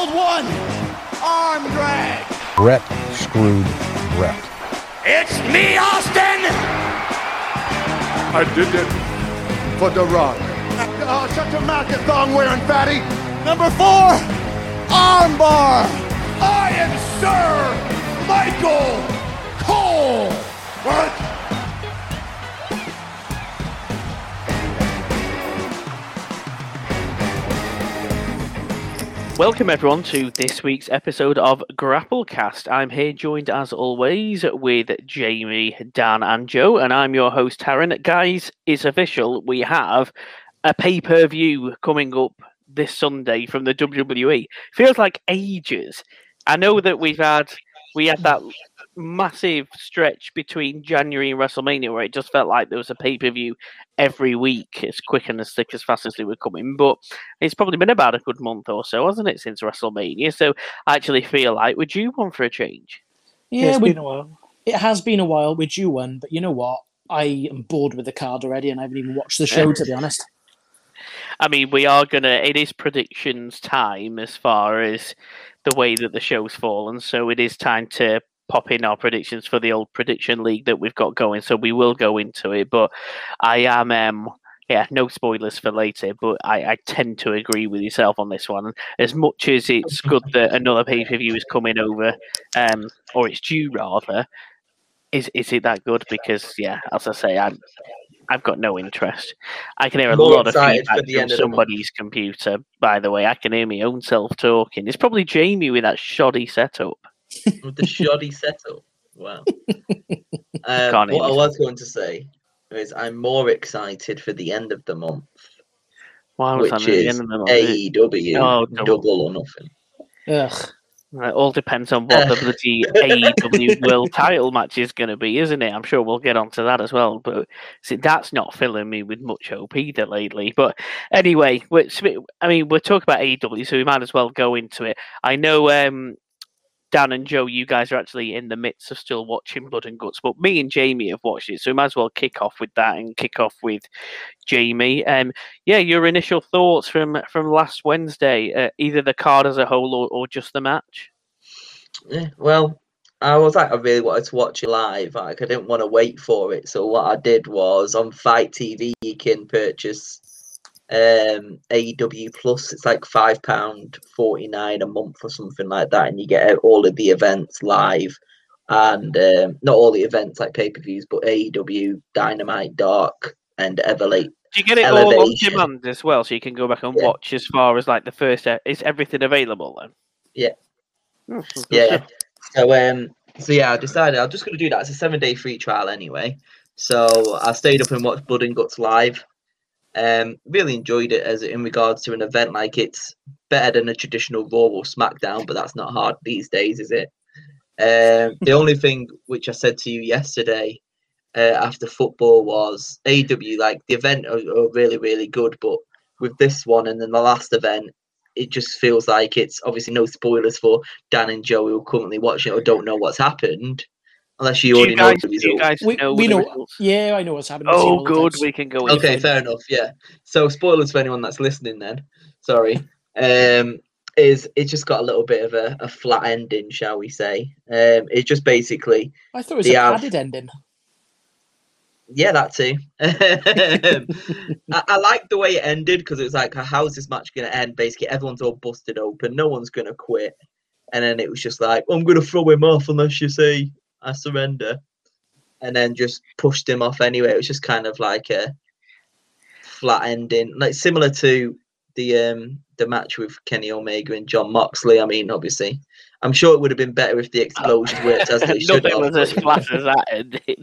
hold one. Arm drag. Brett screwed Brett. It's me, Austin. I did it for The Rock. Uh, oh, shut your mouth, you thong wearing fatty. Number four, armbar. I am Sir Michael Cole. What? Welcome everyone to this week's episode of Grapplecast. I'm here joined as always with Jamie, Dan, and Joe, and I'm your host Taryn. Guys, it's official. We have a pay-per-view coming up this Sunday from the WWE. Feels like ages. I know that we've had we had that massive stretch between January and WrestleMania where it just felt like there was a pay per view every week, as quick and as thick as fast as they were coming. But it's probably been about a good month or so, hasn't it, since WrestleMania? So I actually feel like we're due one for a change. Yeah, it's we- been a while. it has been a while. We're due one, but you know what? I am bored with the card already, and I haven't even watched the show to be honest. I mean, we are gonna. It is predictions time as far as the way that the show's fallen. So it is time to pop in our predictions for the old prediction league that we've got going. So we will go into it. But I am, um, yeah, no spoilers for later. But I, I tend to agree with yourself on this one. As much as it's good that another pay per view is coming over, um, or it's due rather. Is is it that good? Because yeah, as I say, I'm I've got no interest. I can hear a More lot of feedback from of somebody's computer. By the way, I can hear my own self talking. It's probably Jamie with that shoddy setup. With the shoddy setup. Wow. Um, Can't what I was going to say is I'm more excited for the end of the month, Why was which that at the is end of the month? AEW Oh, double. double. or nothing. Ugh. It all depends on what the bloody AEW World Title match is going to be, isn't it? I'm sure we'll get onto that as well. But see, that's not filling me with much hope either lately. But anyway, we're, I mean, we're talking about AEW, so we might as well go into it. I know um, Dan and Joe, you guys are actually in the midst of still watching Blood and Guts, but me and Jamie have watched it, so we might as well kick off with that and kick off with Jamie. Um, yeah, your initial thoughts from from last Wednesday, uh, either the card as a whole or, or just the match. Yeah, well, I was like, I really wanted to watch it live. Like, I didn't want to wait for it. So what I did was on Fight TV, you can purchase um AEW Plus. It's like five pound forty nine a month or something like that, and you get all of the events live. And um, not all the events like pay per views, but AEW, Dynamite, Dark, and Everlate. Do you get it all on demand as well, so you can go back and Yeah. watch as far as like the first? e- Is everything available then? Yeah. Oh, Yeah. stuff. So um so yeah, I decided I'm just gonna do that. It's a seven day free trial anyway. So I stayed up and watched Blood and Guts live. Um really enjoyed it as in regards to an event like it's better than a traditional Raw or SmackDown, but that's not hard these days, is it? Um the only thing which I said to you yesterday uh, after football was AW like the event are, are really, really good, but with this one and then the last event, it just feels like it's obviously no spoilers for Dan and Joe who are currently watching it or don't know what's happened, unless you Do already you guys, know the you result. guys We, know we the know. results? Yeah, I know what's happening. Oh, good. tapes. We can go. into Okay, it. fair enough. Yeah. So spoilers for anyone that's listening. Then, sorry. Um, is it just got a little bit of a, a flat ending, shall we say? Um, it just basically, I thought it was They a have- padded ending. yeah, that too. I, I like the way it ended because it was like, how's this match going to end? Basically, everyone's all busted open. No one's going to quit. And then it was just like, I'm going to throw him off unless you say I surrender. And then just pushed him off anyway. It was just kind of like a flat ending, like similar to the um the match with Kenny Omega and Jon Moxley. I mean, obviously, I'm sure it would have been better if the explosion worked as it should Nothing have. was as flat as that ending.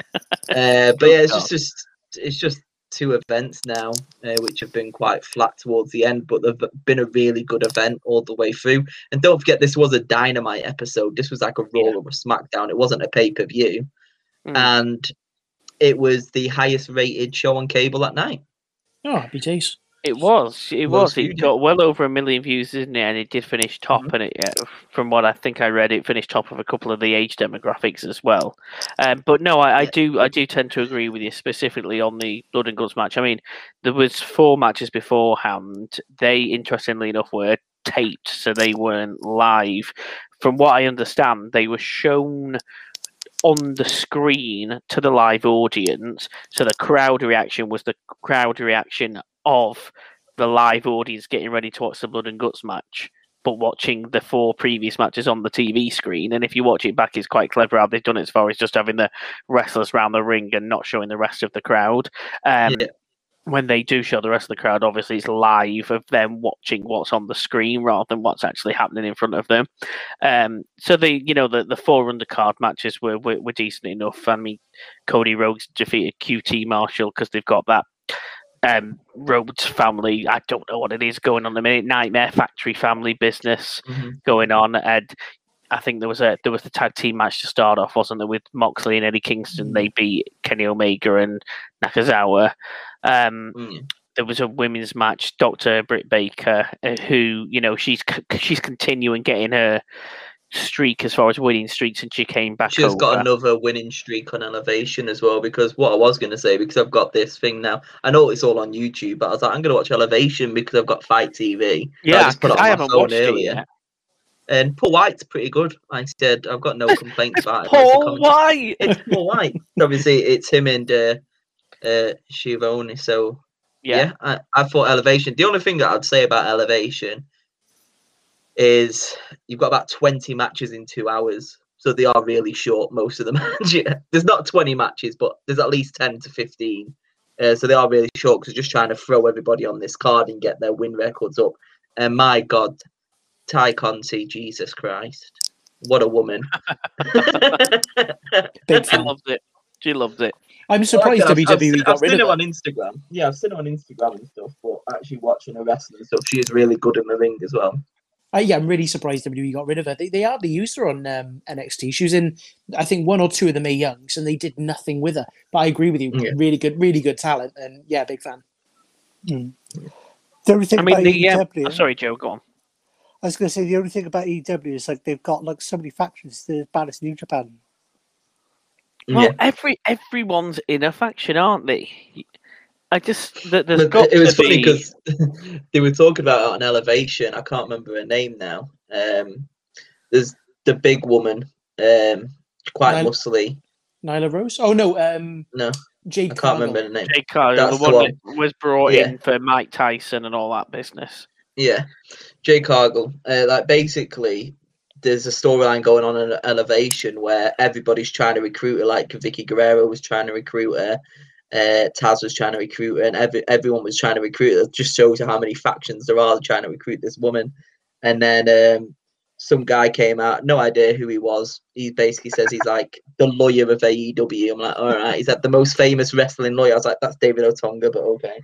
uh, but yeah, it's just, just it's just two events now, uh, which have been quite flat towards the end, but they've been a really good event all the way through. And don't forget, this was a dynamite episode. This was like a Raw Yeah. or a SmackDown. It wasn't a pay per view, Mm. and it was the highest rated show on cable that night. Oh, happy days. It was. It Most was. It got well over a million views, didn't it? And it did finish top. Mhm. And it, uh, from what I think I read, it finished top of a couple of the age demographics as well. Um, but no, I, I do. I do tend to agree with you specifically on the blood and guts match. I mean, there was four matches beforehand. They, interestingly enough, were taped, so they weren't live. From what I understand, they were shown on the screen to the live audience. So the crowd reaction was the crowd reaction of the live audience getting ready to watch the blood and guts match, but watching the four previous matches on the TV screen. And if you watch it back, it's quite clever how they've done it as far as just having the wrestlers around the ring and not showing the rest of the crowd. Um, Yeah. When they do show the rest of the crowd, obviously it's live of them watching what's on the screen rather than what's actually happening in front of them. Um, so the you know the the four undercard matches were, were were decent enough. I mean, Cody Rhodes defeated QT Marshall because they've got that um Rhodes family. I don't know what it is going on at the minute. Nightmare Factory family business Mhm. going on, and I think there was a there was the tag team match to start off, wasn't there, with Moxley and Eddie Kingston? They beat Kenny Omega and Nakazawa. Um, Mm. there was a women's match, Doctor Britt Baker, uh, who you know she's she's continuing getting her streak as far as winning streaks, and she came back. She's got another winning streak on Elevation as well. Because what I was going to say, because I've got this thing now, I know it's all on YouTube, but I was like, I'm going to watch Elevation because I've got FITE TV. Yeah, I just put it on I haven't watched it earlier. yet. And Paul White's pretty good. I said, I've got no complaints about it. Paul White. It's Paul White. Obviously, it's him and uh, uh, Schiavone. So Yeah. yeah, I, I thought Elevation. The only thing that I'd say about Elevation is you've got about 20 matches in two hours. So they are really short, most of the matches. There's not 20 matches, but there's at least 10 to 15. Uh, so they are really short because just trying to throw everybody on this card and get their win records up. And my God, Tay Conti, Jesus Christ. What a woman. Big She fan. loved it. She loved it. I'm surprised Like, I've- I've WWE seen- got I've rid seen of her it. on Instagram. Yeah, I've seen her on Instagram and stuff, but actually watching her wrestling and stuff, she is really good in the ring as well. Uh, yeah, I'm really surprised WWE got rid of her. They, they hardly used her on um, NXT. She was in, I think, one or two of the Mae Youngs, and they did nothing with her. But I agree with you. Yeah. Really good, really good talent, and yeah, big fan. The only thing I mean, about the EW, oh, sorry, Joe, go on. I was going to say the only thing about EW is like they've got like so many factions. The bad as New Japan. Well, yeah. every everyone's in a faction, aren't they? I just that there's But got it was to funny be- because they were talking about it on Elevation. I can't remember her name now. Um, there's the big woman, um, quite Nyla- muscly. Nyla Rose? Oh no, um, No, Jade I can't Cargill. remember the name. Jade Cargill, That's the the one, one. that was brought Yeah. in for Mike Tyson and all that business. Yeah, Jade Cargill. Uh, like basically, there's a storyline going on in Elevation where everybody's trying to recruit her. Like Vickie Guerrero was trying to recruit her. Uh, Taz was trying to recruit her, and every, everyone was trying to recruit her. It just shows how many factions there are trying to recruit this woman. And then um, some guy came out, no idea who he was. He basically says he's like the lawyer of AEW. I'm like, all right, he's like the most famous wrestling lawyer. I was like, that's David Otunga, but okay.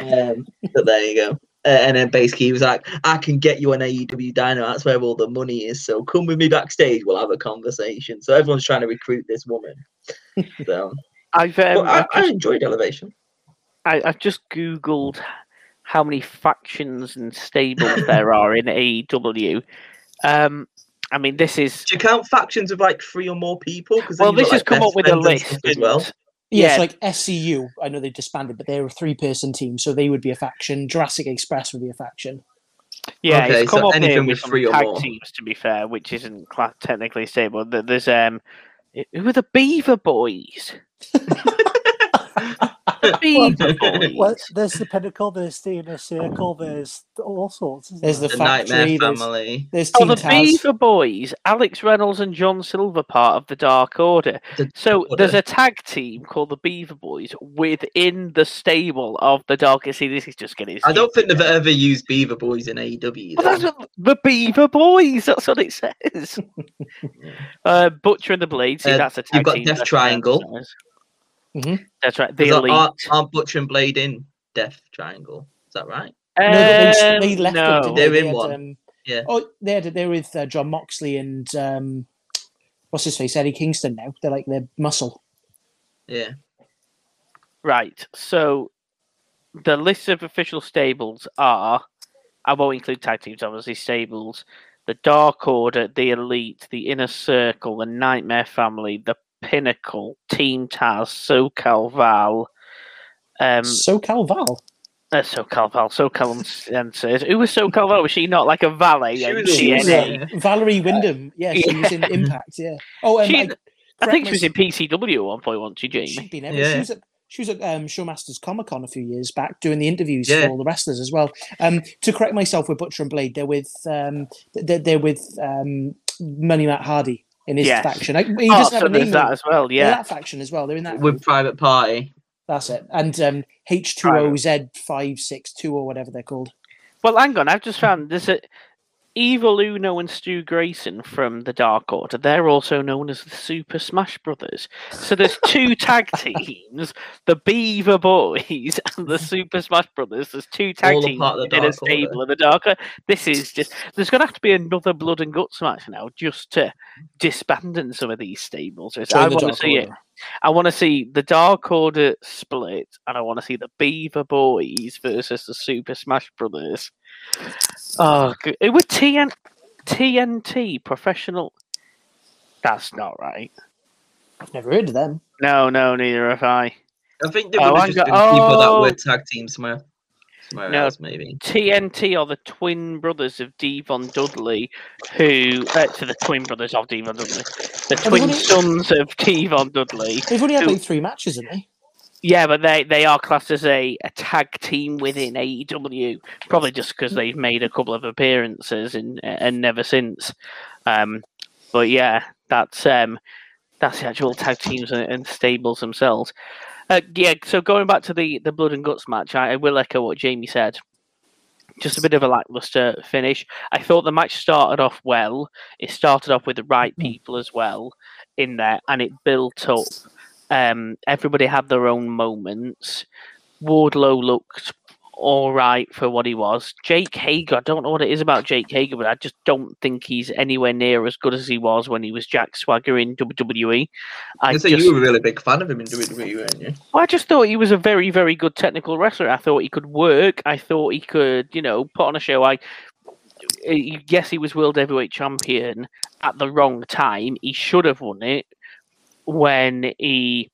Um, but there you go. Uh, and then basically he was like, I can get you an AEW Dino. That's where all the money is. So come with me backstage. We'll have a conversation. So everyone's trying to recruit this woman. So I've um, but I, I've, I enjoyed Elevation. I, I've just googled how many factions and stables there are in AEW. Um, I mean, this is Do you count factions of like three or more people? Because well, this has come up with a list as well. and- Yeah, Yeah. it's like SCU. I know they disbanded, but they're a three-person team, so they would be a faction. Jurassic Express would be a faction. Yeah, Okay, it's come so up here anything with with some three or tag more. teams, to be fair, which isn't cla technically stable. There's um, who are the Beaver Boys? The Beaver Boys. Well, there's the Pinnacle. There's the Inner Circle. There's all sorts. There's there? the The Nightmare factory. There's, Family. there's Oh, the Taz. Beaver Boys, Alex Reynolds and John Silver, part of the Dark Order. The So Order. there's a tag team called the Beaver Boys within the stable of the Dark. See, this is just getting. I don't think they've ever used Beaver Boys in AEW. Well, that's what, the Beaver Boys. That's what it says. uh, Butcher and the Blade. See, Uh, that's a tag you've got team. Death Triangle. says. Mhm. That's right. The Elite aren't aren't Butcher and Blade in Death Triangle? Is that right? No, they, they, Um, they left no. it. didn't They're they? in They had, one. Um, Yeah. Oh, they had, they're with uh, Jon Moxley and um, what's his face, Eddie Kingston. Now they're like their muscle. Yeah. Right. So the list of official stables are I won't include tag teams, obviously stables. The Dark Order, the Elite, the Inner Circle, the Nightmare Family, the Pinnacle, Team Taz, SoCal Val. Um, SoCal Val. Uh, so Calval, so Calum says, who was so Calval? Was she not like a valet? She was She was, uh, Valerie Wyndham. Yeah, she was in Impact. Yeah. Oh, um, I, I think she was in PCW at one point, wasn't she, Jamie? She'd been ever. Yeah. She was at she was at um, Showmasters Comic Con a few years back doing the interviews Yeah. for all the wrestlers as well. Um, to correct myself with Butcher and Blade, they're with um, they're, they're with um, Money Matt Hardy in his Yes. faction. I, he doesn't have a name. that as well, They're yeah. that faction as well. They're in that. with group. Private Party. That's it. And um, H two O Z five six two or whatever they're called. Well, hang on. I've just found there's a Evil Uno and Stu Grayson from the Dark Order. They're also known as the Super Smash Brothers. So there's two tag teams: the Beaver Boys and the Super Smash Brothers. There's two tag All teams the in a Order. stable of the Dark. Order. This is just. There's going to have to be another Blood and Guts match now, just to disband in some of these stables. I the want to see it. I want to see the Dark Order split, and I want to see the Beaver Boys versus the Super Smash Brothers. Oh, good. it was TN- TNT professional. That's not right. I've never heard of them. No, no, neither have I. I think they Oh, would have just got- been people that oh. were tag team somewhere, somewhere No. else, maybe. TNT are the twin brothers of Devon Dudley, who uh, to the twin brothers of Devon Dudley, the twin only- sons of Devon Dudley. They've only had Who- like three matches, haven't they? Yeah, but they, they are classed as a, a tag team within AEW, probably just because they've made a couple of appearances and and never since. Um, but yeah, that's um, that's the actual tag teams and, and stables themselves. Uh, yeah, so going back to the, the blood and guts match, I, I will echo what Jamie said. Just a bit of a lackluster finish. I thought the match started off well. It started off with the right people as well in there, and it built up. Um, everybody had their own moments. Wardlow looked all right for what he was. Jake Hager, I don't know what it is about Jake Hager, but I just don't think he's anywhere near as good as he was when he was Jack Swagger in WWE. I say just, you were a really big fan of him in WWE, weren't you? well, I just thought he was a very, very good technical wrestler. I thought he could work. I thought he could, you know, put on a show. I eh, yes, he was world heavyweight champion at the wrong time. He should have won it when he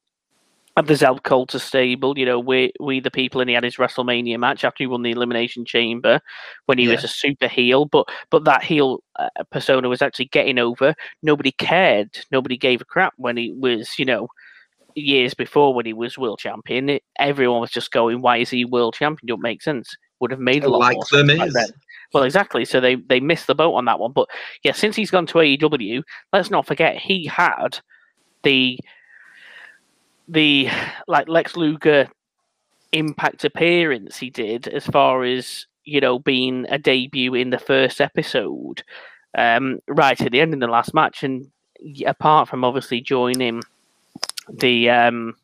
had the Zeb Colter stable. You know, we we the people, and he had his WrestleMania match after he won the Elimination Chamber when he was a super heel. But but that heel uh, persona was actually getting over. Nobody cared. Nobody gave a crap when he was, you know years before when he was world champion, it, everyone was just going, "Why is he world champion?" Don't make sense. Would have made a lot Like more them sense is. then. Well, exactly. So they they missed the boat on that one. But yeah, since he's gone to AEW, let's not forget he had the the like Lex Luger impact appearance he did as far as you know being a debut in the first episode um right at the end in the last match. And apart from obviously joining the um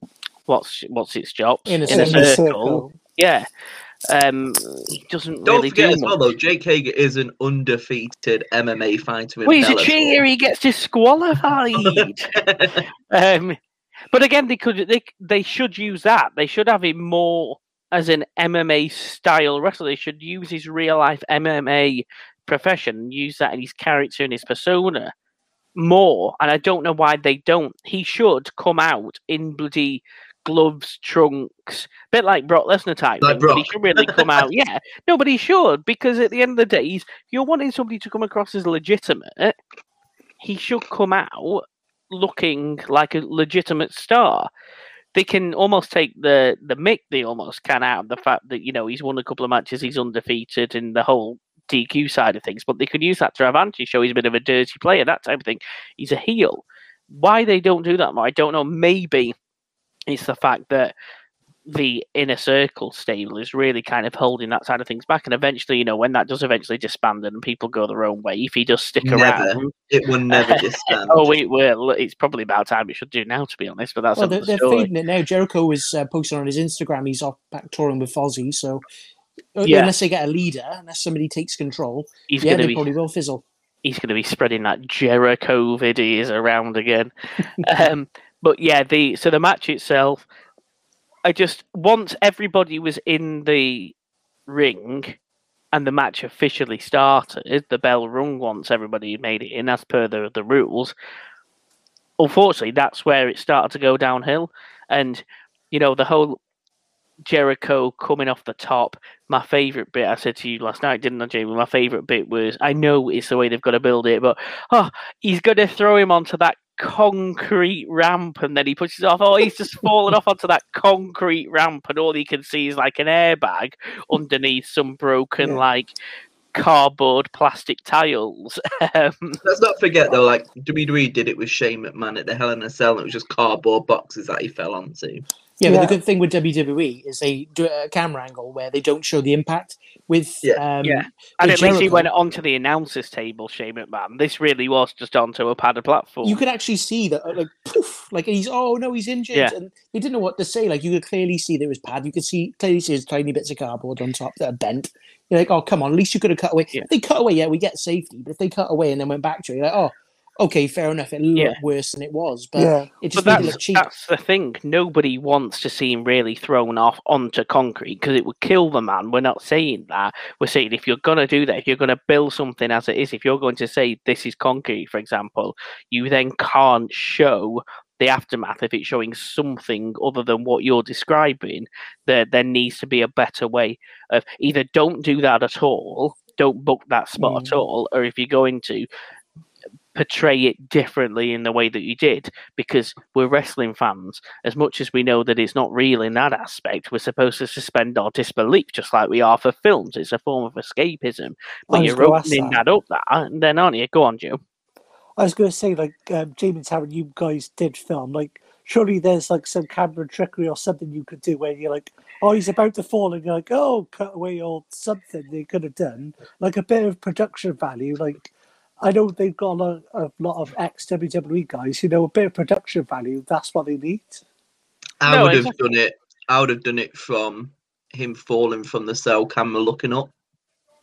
what's what's its job? In a in a circle. circle. Yeah um he doesn't Don't really forget do as well, much. though, Jake Hager is an undefeated MMA fighter. in Well, he's a Bellator. cheater. He gets disqualified. um, but again, they could they they should use that. They should have him more as an MMA style wrestler. They should use his real life MMA profession, use that in his character and his persona more. And I don't know why they don't. He should come out in bloody gloves, trunks, a bit like Brock Lesnar type. Like but he should really come out. Yeah, no, but he should because at the end of the day, he's, if you're wanting somebody to come across as legitimate, he should come out looking like a legitimate star. They can almost take the the mick they almost can out of the fact that you know he's won a couple of matches, he's undefeated, and the whole DQ side of things. But they could use that to advantage, show he's a bit of a dirty player, that type of thing. He's a heel. Why they don't do that more, I don't know. Maybe it's the fact that the inner circle stable is really kind of holding that side of things back. And eventually, you know, when that does eventually disband and people go their own way, if he does stick Never. around, It will never disband. oh, it will. It's probably about time it should do now, to be honest. But that's Well, they're, they're feeding it now. Jericho is uh, posting on his Instagram. He's off back touring with Fozzy. So uh, Yeah. unless they get a leader, unless somebody takes control, He's yeah, going to they be probably will fizzle. he's going to be spreading that Jericho videos around again. um, but yeah, the so the match itself, I just once everybody was in the ring and the match officially started, the bell rung once everybody made it in as per the the rules. Unfortunately, that's where it started to go downhill, and you know the whole Jericho coming off the top. My favorite bit, I said to you last night, didn't I, Jamie? My favorite bit was I know it's the way they've got to build it, but oh, he's going to throw him onto that concrete ramp and then he pushes off. Oh, he's just fallen off onto that concrete ramp, and all he can see is like an airbag underneath some broken, Yeah. like cardboard plastic tiles. um, Let's not forget though, like WWE did it with Shane McMahon at the Hell in a Cell. And it was just cardboard boxes that he fell onto. Yeah, but the good thing with WWE is they do a camera angle where they don't show the impact. With Yeah. um, Yeah. and with at least he Jericho, went onto the announcers table, Shane McMahon. This really was just onto a padded platform. you could actually see that, like poof, like he's oh no, he's injured, Yeah. and they didn't know what to say. Like you could clearly see there was pad. You could see clearly see his tiny bits of cardboard on top that are bent. You're like, oh come on, at least you could have cut away. Yeah. If they cut away, yeah, we get safety. But if they cut away and then went back to it, you're like, oh, okay, fair enough. It looked Yeah. worse than it was, but Yeah. it just but made it that's, look cheap. that's the thing. Nobody wants to see him really thrown off onto concrete because it would kill the man. We're not saying that. We're saying if you're going to do that, if you're going to build something as it is, if you're going to say this is concrete, for example, you then can't show the aftermath if it's showing something other than what you're describing. There, there needs to be a better way of either don't do that at all, don't book that spot at mm. all, or if you're going to portray it differently in the way that you did because we're wrestling fans as much as we know that it's not real in that aspect we're supposed to suspend our disbelief just like we are for films it's a form of escapism but you're opening that. that up that and then aren't you go on joe I was going to say, like, um, Jamie and Taryn, you guys did film. Like, surely there's like some camera trickery or something you could do where you're like, oh, he's about to fall, and you're like, oh, cut away or something they could have done. Like a bit of production value. Like, I know they've got a lot, a lot of ex WWE guys, you know, a bit of production value. That's what they need. I No, would have exactly. done it. I would have done it from him falling from the cell camera, looking up.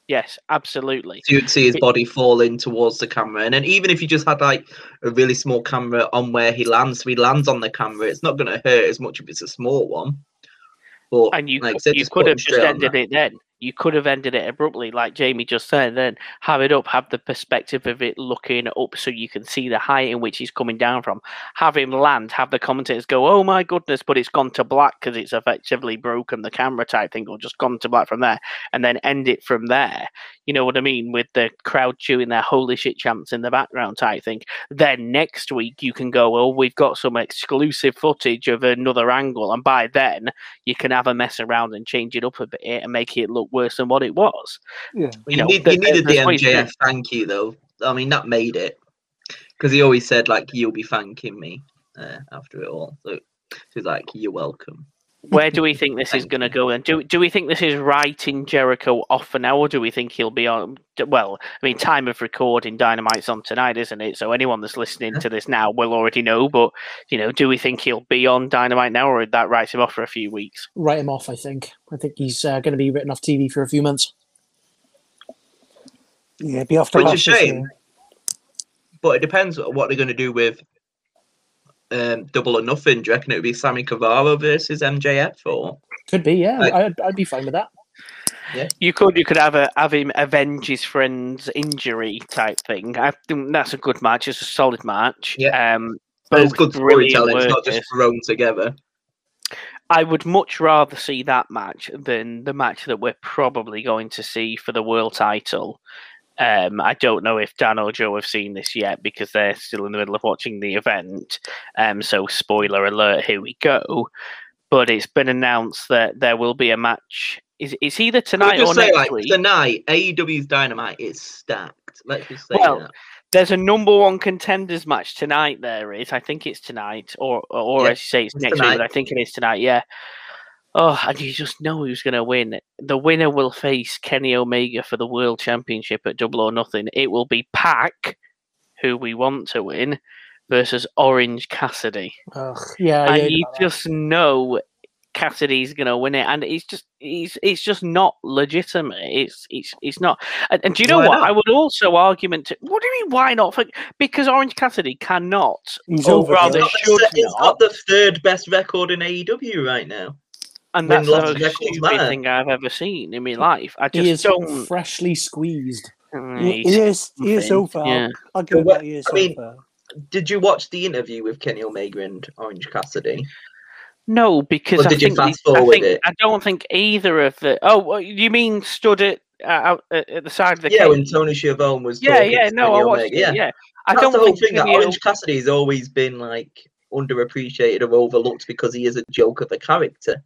yes absolutely So you'd see his It- body falling towards the camera, and then even if you just had like a really small camera on where he lands, so he lands on the camera, it's not going to hurt as much if it's a small one. But and you like I cou- said, you could have just ended it then. You could have ended it abruptly, like Jamie just said. Then have it up, have the perspective of it looking up, so you can see the height in which he's coming down from. Have him land, have the commentators go, "Oh my goodness!" But it's gone to black because it's effectively broken the camera type thing, or just gone to black from there, and then end it from there. You know what I mean? With the crowd chewing their holy shit chants in the background type thing. Then next week you can go, "Oh, we've got some exclusive footage of another angle," and by then you can have a mess around and change it up a bit and make it look worse than what it was. Yeah. Well, you you, know, need, there- you needed the there's ways MJF thank you though. I mean, that made it because he always said like you'll be thanking me uh, after it all. So he's like, you're welcome. Where do we think this is going to go? And do do we think this is writing Jericho off for now, or do we think he'll be on? Well, I mean, time of recording Dynamite's on tonight, isn't it? So anyone that's listening to this now will already know. But you know, do we think he'll be on Dynamite now, or that writes him off for a few weeks? Write him off. I think. I think he's uh, going to be written off TV for a few months. Yeah, be off the Which is a shame. But it depends what they're going to do with um, Double or Nothing. Do you reckon it would be Sammy Guevara versus MJF or? Could be. Yeah, Like- I'd, I'd be fine with that. Yeah. You could you could have a have him avenge his friend's injury type thing. I think that's a good match. It's a solid match. Yeah. Um, But it's both good brilliant storytelling. It's not just thrown together. I would much rather see that match than the match that we're probably going to see for the world title. Um, I don't know if Dan or Joe have seen this yet because they're still in the middle of watching the event. Um, so spoiler alert, here we go. But it's been announced that there will be a match. Is it's either tonight or say next like week? tonight, AEW's Dynamite is stacked. Let's just say Well, that. There's a number one contenders match tonight. There is. I think it's tonight, or or Yeah, as you say, it's, it's next week. But. I think it is tonight. Yeah. Oh, and you just know who's going to win. The winner will face Kenny Omega for the World Championship at Double or Nothing. It will be Pac, who we want to win, versus Orange Cassidy, Ugh, yeah, I and heard you about that. just know Cassidy's going to win it, and it's just it's it's just not legitimate. It's it's it's not. And, and do you know Why what? not? I would also argument. To, what do you mean? Why not? For, because Orange Cassidy cannot, He's or over rather here. It's should not the- it's not. not the third best record in AEW right now. And that's the lots most stupid matter. thing I've ever seen in my life. I He just is don't. freshly squeezed. He, he is, he is something, over. yeah. I'll, I'll give him But. He is I mean- over. Did you watch the interview with Kenny Omega and Orange Cassidy? No, because Or I did you think, fast I, think it? I don't think either of the. Oh, you mean stood it uh, out at at the side of the Yeah, cage? when Tony Schiavone was yeah, yeah. to No, Kenny I watched Omega, it. yeah. Yeah, I That's don't the whole think thing. That Kenny O- Orange Cassidy has always been like underappreciated or overlooked because he is a joke of a character.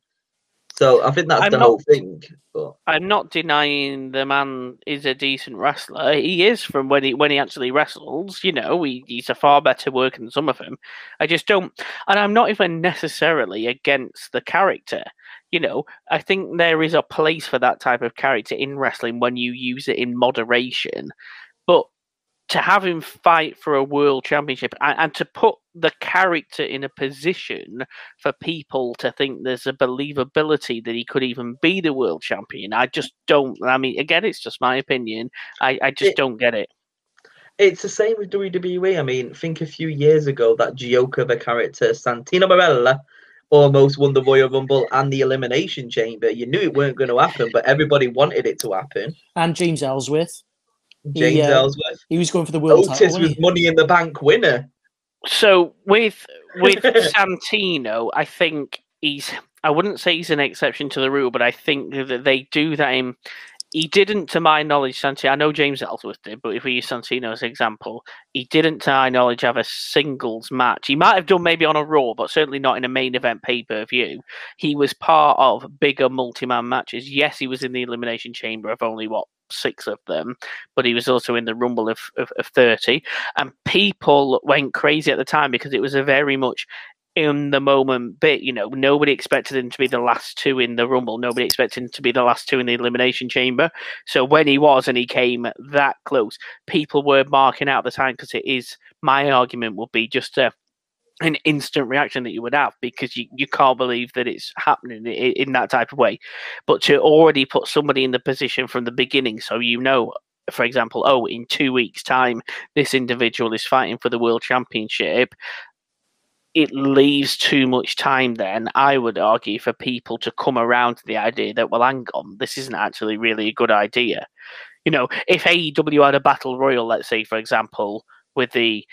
So I think that's I'm the not- whole thing. But I'm not denying the man is a decent wrestler. He is from when he when he actually wrestles. You know, he, he's a far better worker than some of them. I just don't, and I'm not even necessarily against the character. You know, I think there is a place for that type of character in wrestling when you use it in moderation. But to have him fight for a world championship and, and to put the character in a position for people to think there's a believability that he could even be the world champion, I just don't. I mean, again, it's just my opinion. I, I just It- don't get it. it's the same with WWE. I mean, think a few years ago that joke of a character, Santino Marella, almost won the Royal Rumble and the Elimination Chamber. You knew it weren't going to happen, but everybody wanted it to happen. And James Ellsworth, He, James uh, Ellsworth, he was going for the world title. Otis wasn't was? Money in the Bank winner. So with with Santino, I think he's. I wouldn't say he's an exception to the rule, but I think that they do that in. He didn't, to my knowledge, Santino. I know James Ellsworth did, but if we use Santino as an example, he didn't, to my knowledge, have a singles match. He might have done maybe on a Raw, but certainly not in a main event pay per view. He was part of bigger multi man matches. Yes, he was in the Elimination Chamber of only what six of them, but he was also in the Rumble of, of, of 30. And people went crazy at the time because it was a very much in the moment bit. You know, nobody expected him to be the last two in the Rumble. Nobody expected him to be the last two in the Elimination Chamber. So when he was and he came that close, people were marking out the time because it is, my argument would be just a an instant reaction that you would have because you, you can't believe that it's happening in, in that type of way. But to already put somebody in the position from the beginning, so you know, for example, oh, in two weeks' time, this individual is fighting for the world championship. It leaves too much time, then, I would argue, for people to come around to the idea that, well, hang on, this isn't actually really a good idea. You know, if AEW had a battle royal, let's say, for example, with the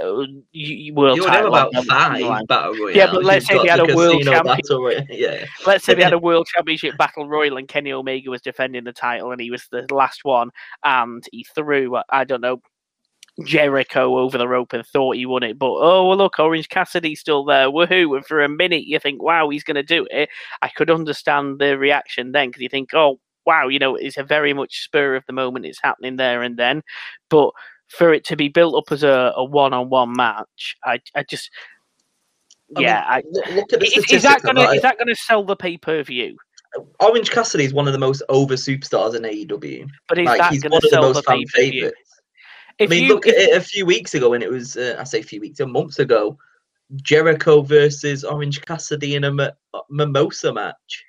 uh, world You would have title about on the line. five battle royals. Yeah, but let's say they had a world casino champion- battle royal. Yeah, Let's say they had a world championship battle royal and Kenny Omega was defending the title and he was the last one and he threw, I don't know, Jericho over the rope and thought he won it. But oh, well, look, Orange Cassidy's still there. Woohoo. And for a minute, you think, wow, he's going to do it. I could understand the reaction then because you think, oh, wow, you know, it's a very much spur of the moment. It's happening there and then. But for it to be built up as a, a one-on-one match, I, I just, I mean, yeah, I, look, at the is, is that gonna is that gonna sell the pay per view? Orange Cassidy is one of the most over superstars in AEW. But is Like that he's gonna one of the sell the most fan view? favorites. If I mean, you look at it a few weeks ago when it was, uh, I say a few weeks, a month ago, Jericho versus Orange Cassidy in a mimosa match.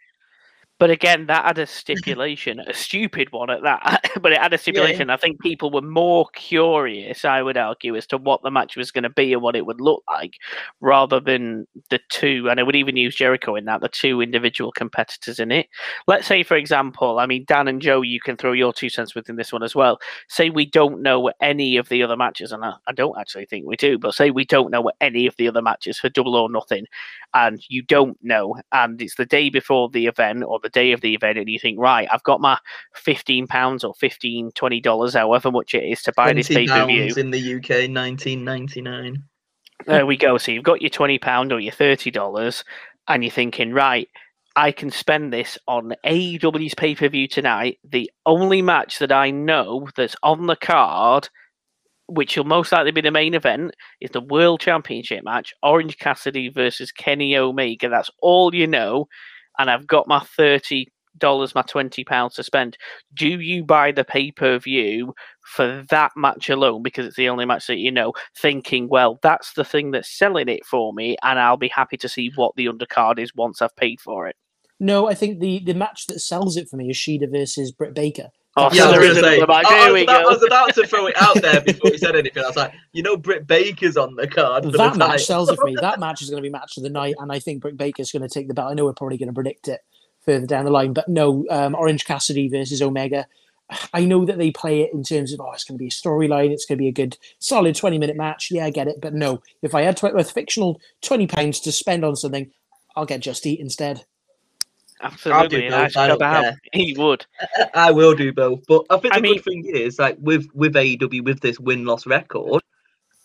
But again, that had a stipulation, a stupid one at that. but it had a stipulation. I think people were more curious, I would argue, as to what the match was going to be and what it would look like, rather than the two. And I would even use Jericho in that, the two individual competitors in it. Let's say, for example, I mean, Dan and Joe, you can throw your two cents within this one as well. Say we don't know any of the other matches, and I, I don't actually think we do, but say we don't know any of the other matches for Double or Nothing, and you don't know, and it's the day before the event or the day of the event, and you think, right, I've got my fifteen pounds or 15 20 dollars, however much it is, to buy this pay per view in the UK, nineteen ninety nine. There we go. So you've got your twenty pound or your thirty dollars, and you're thinking, right, I can spend this on AEW's pay per view tonight. The only match that I know that's on the card, which will most likely be the main event, is the World Championship match: Orange Cassidy versus Kenny Omega. That's all you know, and I've got my thirty dollars, my twenty pounds to spend. Do you buy the pay per view for that match alone because it's the only match that you know? Thinking, well, that's the thing that's selling it for me, and I'll be happy to see what the undercard is once I've paid for it. No, I think the, the match that sells it for me is Shida versus Britt Baker. Oh, Yeah, so I was, there is say, another. I, I was we about, I was about to throw it out there before he said anything. I was like, you know, Britt Baker's on the card. For that the match title. sells it for me. That match is going to be match of the night, and I think Britt Baker's going to take the belt. I know we're probably going to predict it further down the line, but no, um, Orange Cassidy versus Omega. I know that they play it in terms of oh, it's going to be a storyline, it's going to be a good solid twenty minute match. Yeah, I get it, but no, if I had tw- a fictional twenty pounds to spend on something, I'll get Just Eat instead. Absolutely, both, nice I don't kebab. care. He would. I will do both. But I think I the mean- good thing is, like with with AEW with this win loss record,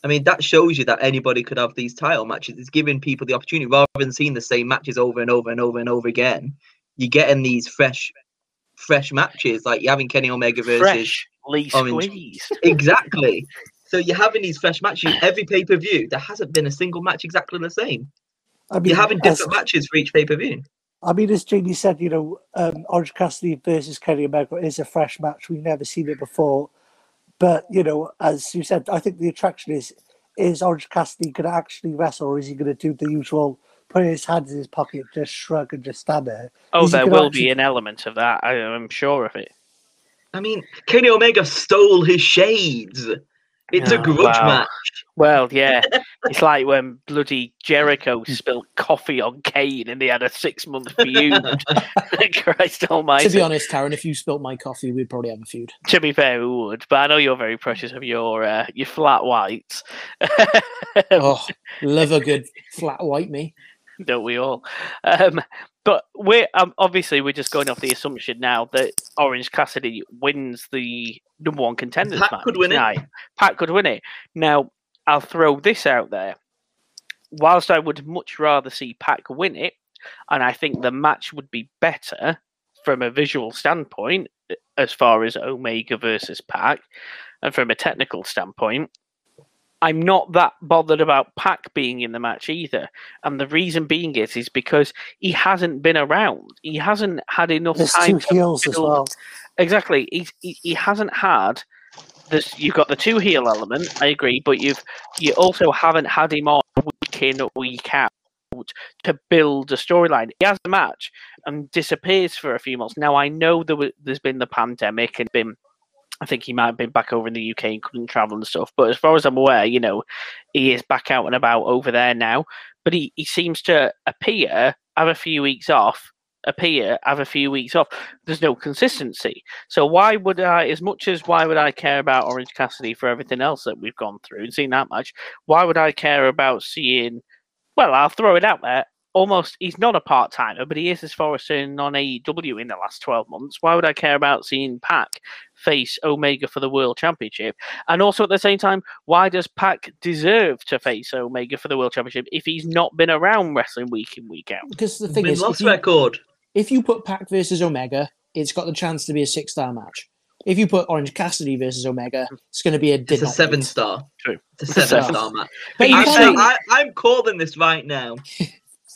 I mean that shows you that anybody could have these title matches. It's giving people the opportunity rather than seeing the same matches over and over and over and over again. You're getting these fresh, fresh matches. Like you're having Kenny Omega versus Freshly orange. squeezed. exactly. So you're having these fresh matches every pay per view. There hasn't been a single match exactly the same. I mean, You're having as- different matches for each pay per view. I mean, as Jamie said, you know, um, Orange Cassidy versus Kenny Omega is a fresh match. We've never seen it before. But, you know, as you said, I think the attraction is is Orange Cassidy going to actually wrestle or is he going to do the usual put his hands in his pocket, just shrug and just stand there? Oh, Is there will actually- be an element of that. I, I'm sure of it. I mean, Kenny Omega stole his shades. It's a grudge wow. match. Well, yeah, it's like when bloody Jericho spilled coffee on Kane and they had a six-month feud. Christ Almighty! To be honest, Karen, if you spilt my coffee, we'd probably have a feud. To be fair, we would, but I know you're very precious of your uh, your flat whites. Oh, love a good flat white me. don't we all? Um, but we're um, obviously we're just going off the assumption now that Orange Cassidy wins the number one contenders Pac match could win it. Pac could win it. Now I'll throw this out there. Whilst I would much rather see Pac win it, and I think the match would be better from a visual standpoint, as far as Omega versus Pac, and from a technical standpoint, I'm not that bothered about Pac being in the match either. And the reason being is is because he hasn't been around. He hasn't had enough There's time two heels as well. Exactly. He's, he he hasn't had this. You've got the two heel element. I agree, but you've you also haven't had him on week in week out to build a storyline. He has a match and disappears for a few months. Now I know there was, there's been the pandemic and been. I think he might have been back over in the UK and couldn't travel and stuff. But as far as I'm aware, you know, he is back out and about over there now. But he, he seems to appear, have a few weeks off, appear, have a few weeks off. There's no consistency. So why would I, as much as why would I care about Orange Cassidy for everything else that we've gone through and seen that much? Why would I care about seeing? Well, I'll throw it out there. Almost, he's not a part timer, but he is as far as saying on AEW in the last 12 months. Why would I care about seeing Pac face Omega for the World Championship? And also at the same time, why does Pac deserve to face Omega for the World Championship if he's not been around wrestling week in, week out? Because the thing Win is, loss if you, record. if you put Pac versus Omega, it's got the chance to be a six star match. If you put Orange Cassidy versus Omega, it's going to be a It's a seven beat. star. True. It's a seven Seven. star match. But you I'm, saying- I, I'm calling this right now.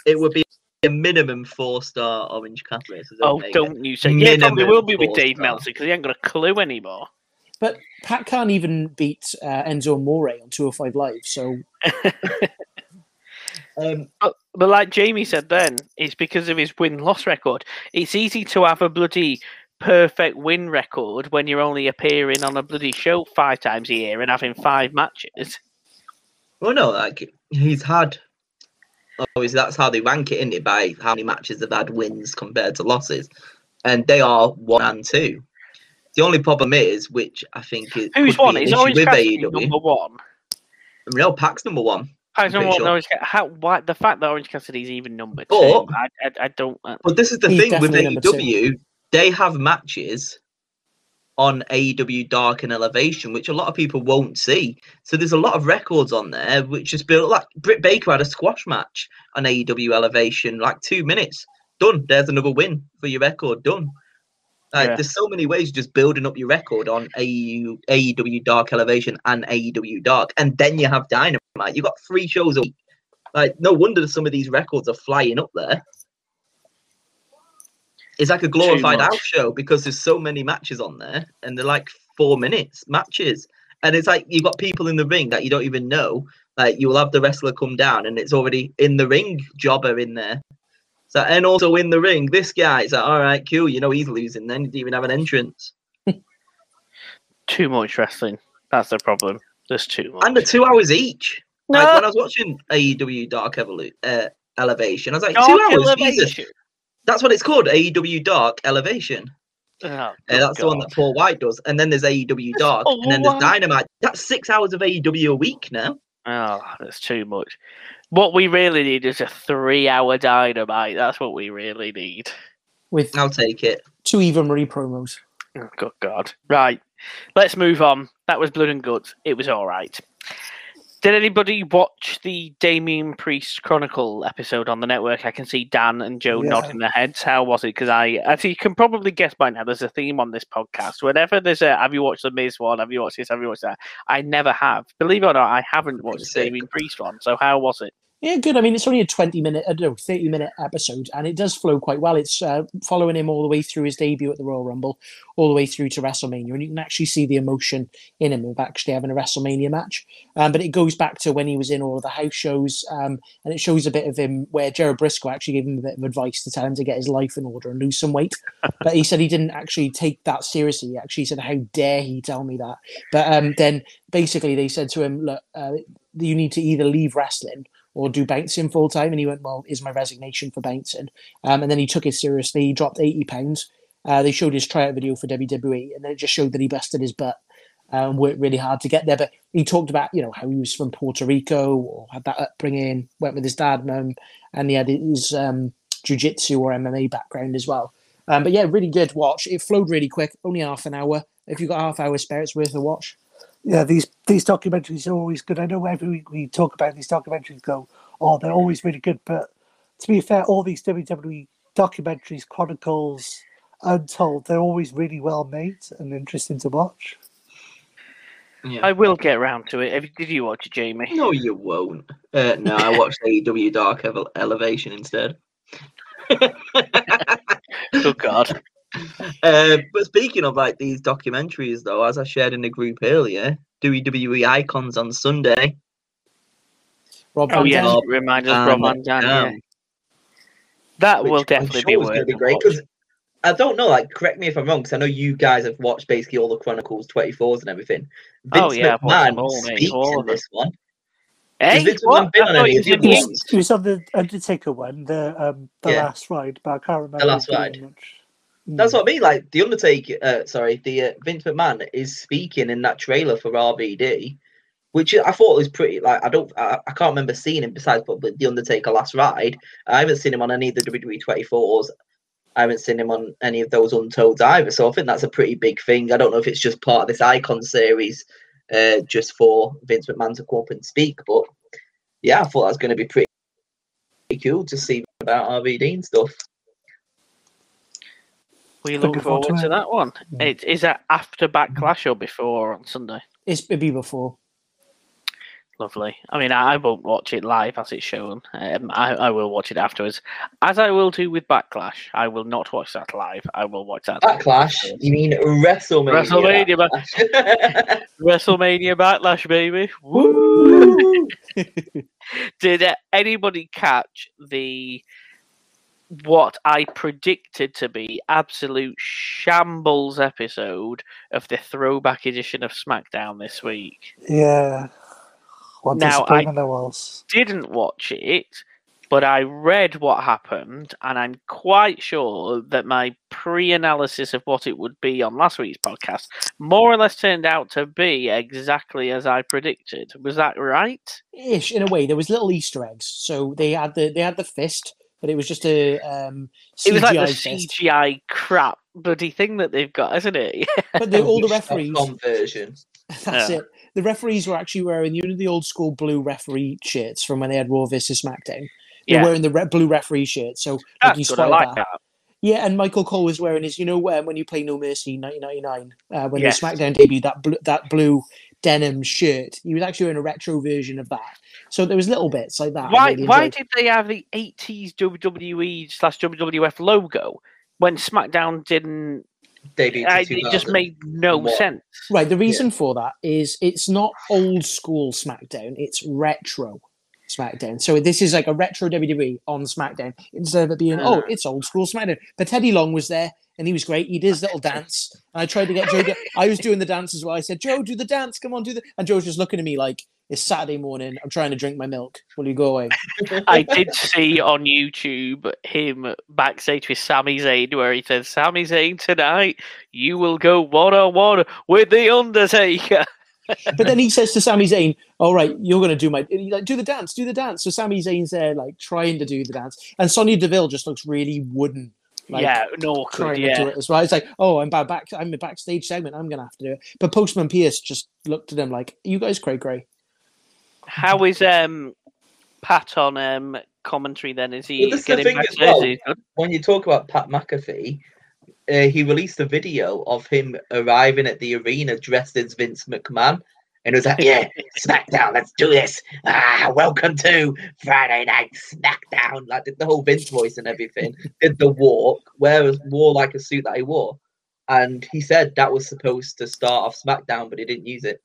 It would be a minimum four star Orange Cat versus Oh, Omega. don't you say? Yeah, it probably will be with Dave star. Meltzer because he ain't got a clue anymore. But Pac can't even beat uh, Enzo Amore on 205 Live. So Um, But, but like Jamie said then, it's because of his win loss record. It's easy to have a bloody perfect win record when you're only appearing on a bloody show five times a year and having five matches. well, no, like he's had. Obviously, that's how they rank it, isn't it? By how many matches they've had wins compared to losses, and they are one and two. The only problem is, which I think is Who's one? Is issue Orange with Cassidy AEW. number one? No, Pac's number one. I don't pretty sure. Orange how why the fact that Orange Cassidy's even number two. But- I, I, I don't. Uh, But this is the thing with definitely number two. AEW, they have matches on AEW Dark and Elevation, which a lot of people won't see. So there's a lot of records on there, which is built like Britt Baker had a squash match on AEW Elevation, like two minutes. Done. There's another win for your record. Done. Like, Yeah. There's so many ways of just building up your record on AEW, AEW Dark Elevation and AEW Dark, and then you have Dynamite. You've got three shows a week. Like, no wonder some of these records are flying up there. It's like a glorified much. house show because there's so many matches on there, and they're like four minutes matches, and it's like you've got people in the ring that you don't even know. Like you will have the wrestler come down, and it's already in the ring, jobber in there. So and also in the ring, this guy guy's like, all right, cool. You know he's losing. Then he didn't even have an entrance, too much wrestling. That's the problem. There's too much. and the two hours each. Like No. when I was watching AEW Dark Evolu- uh, Elevation, I was like, Dark two hours. Jesus. Elevation. That's what it's called, AEW Dark Elevation. Oh, Uh, good that's the one that Paul White does. And then there's AEW Dark, and then there's Dynamite. That's six hours of AEW a week now. Oh, that's too much. What we really need is a three-hour dynamite. That's what we really need. with I'll take it. two Eva Marie promos. Oh, good God. Right. Let's move on. That was Blood and Guts. It was all right. Did anybody watch the Damian Priest Chronicle episode on the network? I can see Dan and Joe Yeah. nodding their heads. How was it? Because I, as you can probably guess by now, there's a theme on this podcast. Whenever there's a, have you watched the Miz one? Have you watched this? Have you watched that? I never have. Believe it or not, I haven't watched the. Damian Priest one. So how was it? Yeah, good. I mean, it's only a 20 minute, uh, no, 30 minute episode, and it does flow quite well. It's uh, following him all the way through his debut at the Royal Rumble, all the way through to WrestleMania, and you can actually see the emotion in him of actually having a WrestleMania match. Um, but it goes back to when he was in all of the house shows, um, and it shows a bit of him where Jared Briscoe actually gave him a bit of advice to tell him to get his life in order and lose some weight. but he said he didn't actually take that seriously. He actually said, How dare he tell me that? But um, then basically they said to him, Look, uh, you need to either leave wrestling or do bouncing full time. And he went, Well, is my resignation for bouncing? Um, and then he took it seriously. He dropped 80 pounds. Uh, they showed his tryout video for WWE, and then it just showed that he busted his butt and worked really hard to get there. But he talked about, you know, how he was from Puerto Rico or had that upbringing, went with his dad, mum, and he had his um, jiu-jitsu or MMA background as well. Um, but yeah, really good watch. It flowed really quick, only half an hour. If you've got half hour spare, it's worth a watch. Yeah, these these documentaries are always good. I know every week we talk about these documentaries, go, oh, they're always really good. But to be fair, all these WWE documentaries, chronicles, untold, they're always really well made and interesting to watch. Yeah. I will get round to it. Have- Did you watch it, Jamie? No, you won't. Uh, no, I watched AEW Dark Ele- Elevation instead. oh God. Uh, but speaking of like these documentaries, though, as I shared in the group earlier, WWE Icons on Sunday. Rob Oh, Van yes. Dam. Rob Remind us Van Rob Van Dam. yeah. That which will I'm definitely sure be worth gonna be great because I don't know. Like, correct me if I'm wrong, because I know you guys have watched basically all the Chronicles 24s and everything. Oh, yeah, I've McMahon all, speaks all in this one. Hey, Vince what? Been on thought he of was in the the other Inks. ones? Was on the Undertaker one, the um, the Yeah. last ride, but I can't remember. The Last Ride. much. That's Mm. what I mean. Like the Undertaker, uh, sorry, the uh, Vince McMahon is speaking in that trailer for RVD, which I thought was pretty. Like I don't, I, I can't remember seeing him besides but the Undertaker last ride. I haven't seen him on any of the WWE 24s. I haven't seen him on any of those Untolds either. So I think that's a pretty big thing. I don't know if it's just part of this Icon series, uh, just for Vince McMahon to come up and speak. But yeah, I thought that was going to be pretty, pretty cool to see about RVD and stuff. We look forward forward to to that one. Mm. It, is that after Backlash or before on Sunday? It's it'd be before. Lovely. I mean, I, I won't watch it live as it's shown. Um, I, I will watch it afterwards, as I will do with Backlash. I will not watch that live. I will watch that. Backlash? You mean WrestleMania? WrestleMania, Backlash. WrestleMania Backlash, baby. Woo! Did uh, anybody catch the what I predicted to be absolute shambles episode of the throwback edition of SmackDown this week? Yeah. What Now, disappointment there was. Didn't watch it, but I read what happened, and I'm quite sure that my pre-analysis of what it would be on last week's podcast more or less turned out to be exactly as I predicted. Was that right? Ish in a way. There was little Easter eggs. So they had the they had the fist, but it was just a um, CGI it was like the fist. CGI crap bloody thing that they've got, isn't it? But the, all the referees, conversion. that's Yeah. it. The referees were actually wearing you know the old school blue referee shirts from when they had Raw versus SmackDown. They're yeah, wearing the red, blue referee shirt. So like, that's you good. I spotted like that. that. Yeah, and Michael Cole was wearing his, you know, um, when you play No Mercy 1999, uh, when Yes. the SmackDown debuted, that blue, that blue denim shirt. He was actually wearing a retro version of that. So there was little bits like that. Why? really Why did they have the '80s WWE slash WWF logo when SmackDown didn't? Debut uh, I, it just made no What? sense. Right, the reason for that is it's not old school SmackDown; it's retro SmackDown. So this is like a retro WWE on SmackDown instead of it being oh, it's old school SmackDown. But Teddy Long was there and he was great. He did his little dance, and I tried to get Joe. To, I was doing the dance as well. I said, "Joe, do the dance. Come on, do the." And Joe was just looking at me like it's Saturday morning. I'm trying to drink my milk. Will you go away? I did see on YouTube him backstage with Sami Zayn, where he says, "Sami Zayn tonight, you will go one on one with the Undertaker." but then he says to Sami Zayn, "All right, you're going to do my like do the dance, do the dance." So Sami Zayn's there like trying to do the dance, and Sonya Deville just looks really wooden. Like, yeah, no, could, yeah. to do it as well. It's like, oh, I'm back, back. I'm a backstage segment. I'm gonna have to do it. But Postman Pearce just looked at him like, "You guys, cray cray." How is um Pat on um commentary? Then is he Well, this is the getting thing back as well. When you talk about Pat McAfee, uh, he released a video of him arriving at the arena dressed as Vince McMahon. And it was like, yeah, SmackDown, let's do this. Ah, welcome to Friday Night SmackDown. Like, did the whole Vince voice and everything. Did the walk, wear wore like a suit that he wore. And he said that was supposed to start off SmackDown, but he didn't use it.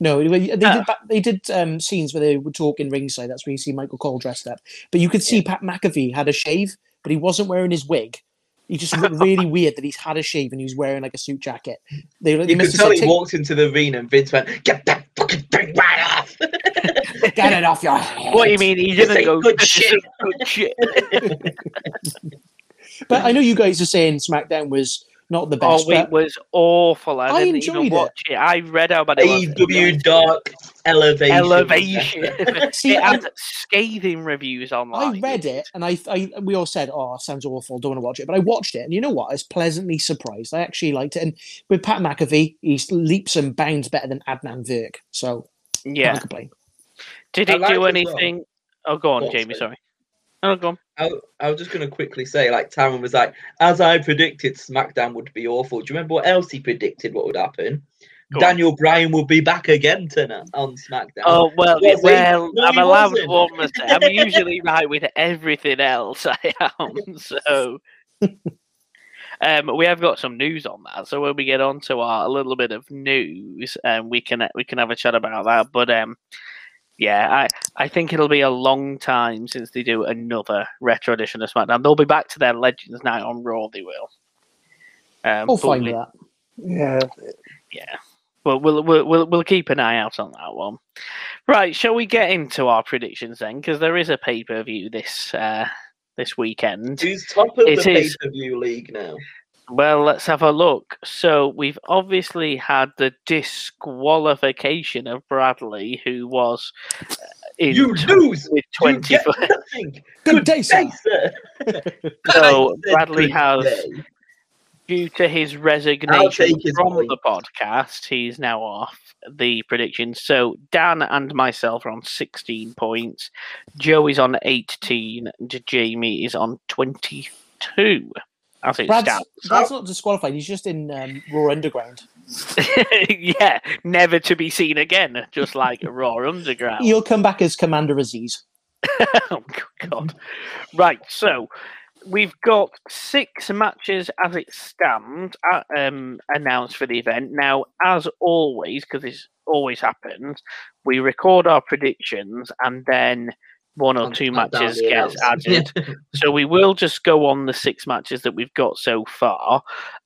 No, they did. Ah. They did um, scenes where they would talk in ringside. That's where you see Michael Cole dressed up. But you could see Pat McAfee had a shave, but he wasn't wearing his wig. He just looked really weird that he's had a shave and he's wearing like a suit jacket. They, they You could tell he walked into the arena and Vince went, get that fucking thing right off. "Get it off your head." What do you mean? He This didn't go good shit." good shit. But I know you guys are saying SmackDown was not the oh, best. Oh, it was awful. I, I didn't enjoyed even watch it. I read about it was. AEW Dark Elevation. Elevation. See, it I- had scathing reviews online. I read it and I, I we all said, "Oh, sounds awful. Don't want to watch it." But I watched it, and you know what? I was pleasantly surprised. I actually liked it. And with Pat McAfee, he leaps and bounds better than Adnan Virk. So Yeah. can't complain. Did I it liked do it as well. anything? Oh, go on, Go Jamie. sorry. Sorry. Oh, go on. I, I was just going to quickly say, like, Taron was like, as I predicted, SmackDown would be awful. Do you remember what else he predicted what would happen? Go on. Daniel Bryan will be back again tonight on SmackDown. Oh well, Was well, No, I'm allowed wasn't. one mistake. I'm usually right with everything else. I am so. Um, we have got some news on that, so when we get on to our a little bit of news, um, we can we can have a chat about that. But um, yeah, I I think it'll be a long time since they do another retro edition of SmackDown. They'll be back to their Legends night on Raw. They will. Um, I'll find we- that. Yeah. yeah. Well, we'll we'll we'll we'll keep an eye out on that one. Right, shall we get into our predictions then? Because there is a pay per view this uh, this weekend. Who's top of It the pay per view league now? Well, let's have a look. So we've obviously had the disqualification of Bradley, who was uh, in You tw- lose! with You twenty. get nothing! Good day, sir. sir. So Bradley has day. due to his resignation his from point. the podcast, he's now off the predictions. So Dan and myself are on 16 points. Joe is on 18. And Jamie is on 22. It Brad's. Brad's not disqualified. He's just in um, Raw Underground. yeah, never to be seen again, just like Raw Underground. He'll come back as Commander Azeez. oh God! Right, so we've got six matches as it stands uh, um, announced for the event. Now, as always, because this always happens, we record our predictions and then one or And two down matches gets added. so we will just go on the six matches that we've got so far.